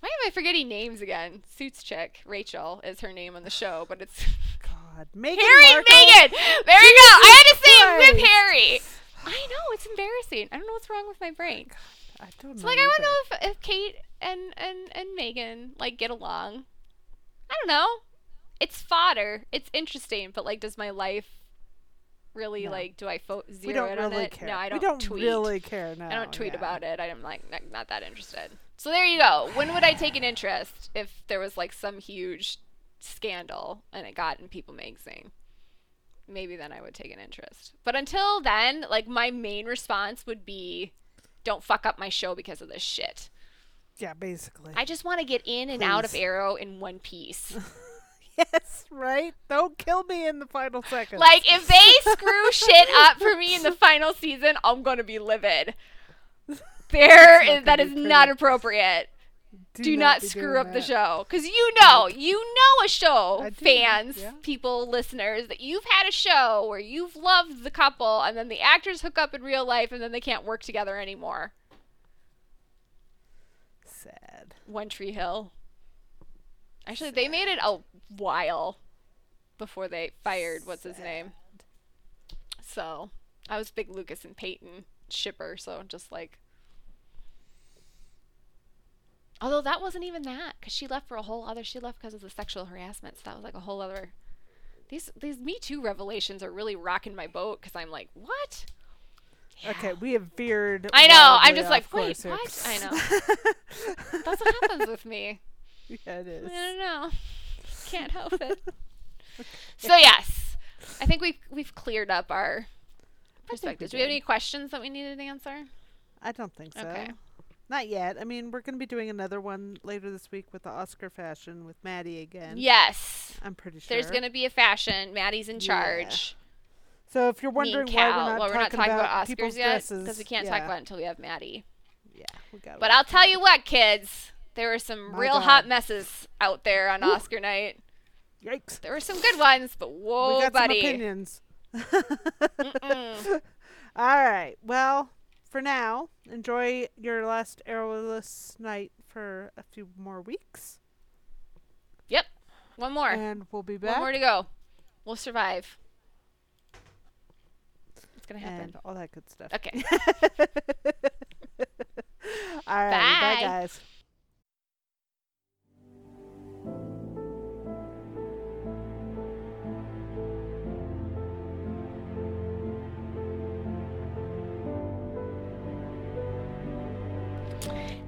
Why am I forgetting names again? Suits chick, Rachel is her name on the show, but it's [sighs] God. Meghan Harry Markle. Meghan. There you go. I had to say with Harry. I know it's embarrassing. I don't know what's wrong with my brain. Oh I don't So know. like, I want to know if, if Kate and and and Meghan like get along. I don't know. It's fodder. It's interesting, but like, does my life really No. like? Do I fo- zero We don't in on really it? care. No, I don't. we don't tweet. really care now. I don't tweet yeah. about it. I'm like not, not that interested. So there you go. When would I take an interest if there was like some huge scandal and it got in People magazine? Maybe then I would take an interest. But until then, like my main response would be don't fuck up my show because of this shit. Yeah, basically. I just want to get in and out of Arrow in one piece. [laughs] yes, right. Don't kill me in the final second. like if they [laughs] screw shit up for me in the final season, I'm going to be livid. [laughs] There not is that is not appropriate. do not be screw up the show. Because you know you know a show fans yeah. people listeners that you've had a show where you've loved the couple and then the actors hook up in real life and then they can't work together anymore. Sad. one tree hill. Actually they made it a while before they fired what's his name? So i was big lucas and peyton shipper so just like Although that wasn't even that, because she left for a whole other. She left because of the sexual harassment. So that was like a whole other. These these Me Too revelations are really rocking my boat because I'm like, what? Okay, we have veered. I know. I'm just like, wait, course what? I know. [laughs] That's what happens with me. [laughs] yeah, it is. I don't know. [laughs] Can't help it. So yes, I think we've we've cleared up our perspectives. Do we have any questions that we needed to answer? I don't think so. Okay. Not yet. I mean, we're going to be doing another one later this week with the Oscar fashion with Maddie again. Yes. I'm pretty sure. There's gonna be a fashion. Maddie's in Yeah. charge. So if you're wondering why we're not, well, talking, we're not talking about, about Oscars yet because we can't yeah, talk about it until we have Maddie. Yeah, we got. But I'll tell you what, kids, there were some My real God. hot messes out there on Woo. Oscar night. Yikes. There were some good ones, but whoa, we got buddy. some opinions. [laughs] All right. Well, for now, enjoy your last arrowless night for a few more weeks, Yep. One more. and we'll be back. One more to go. We'll survive. It's gonna happen. and all that good stuff. Okay. [laughs] all right. Bye, Bye. guys.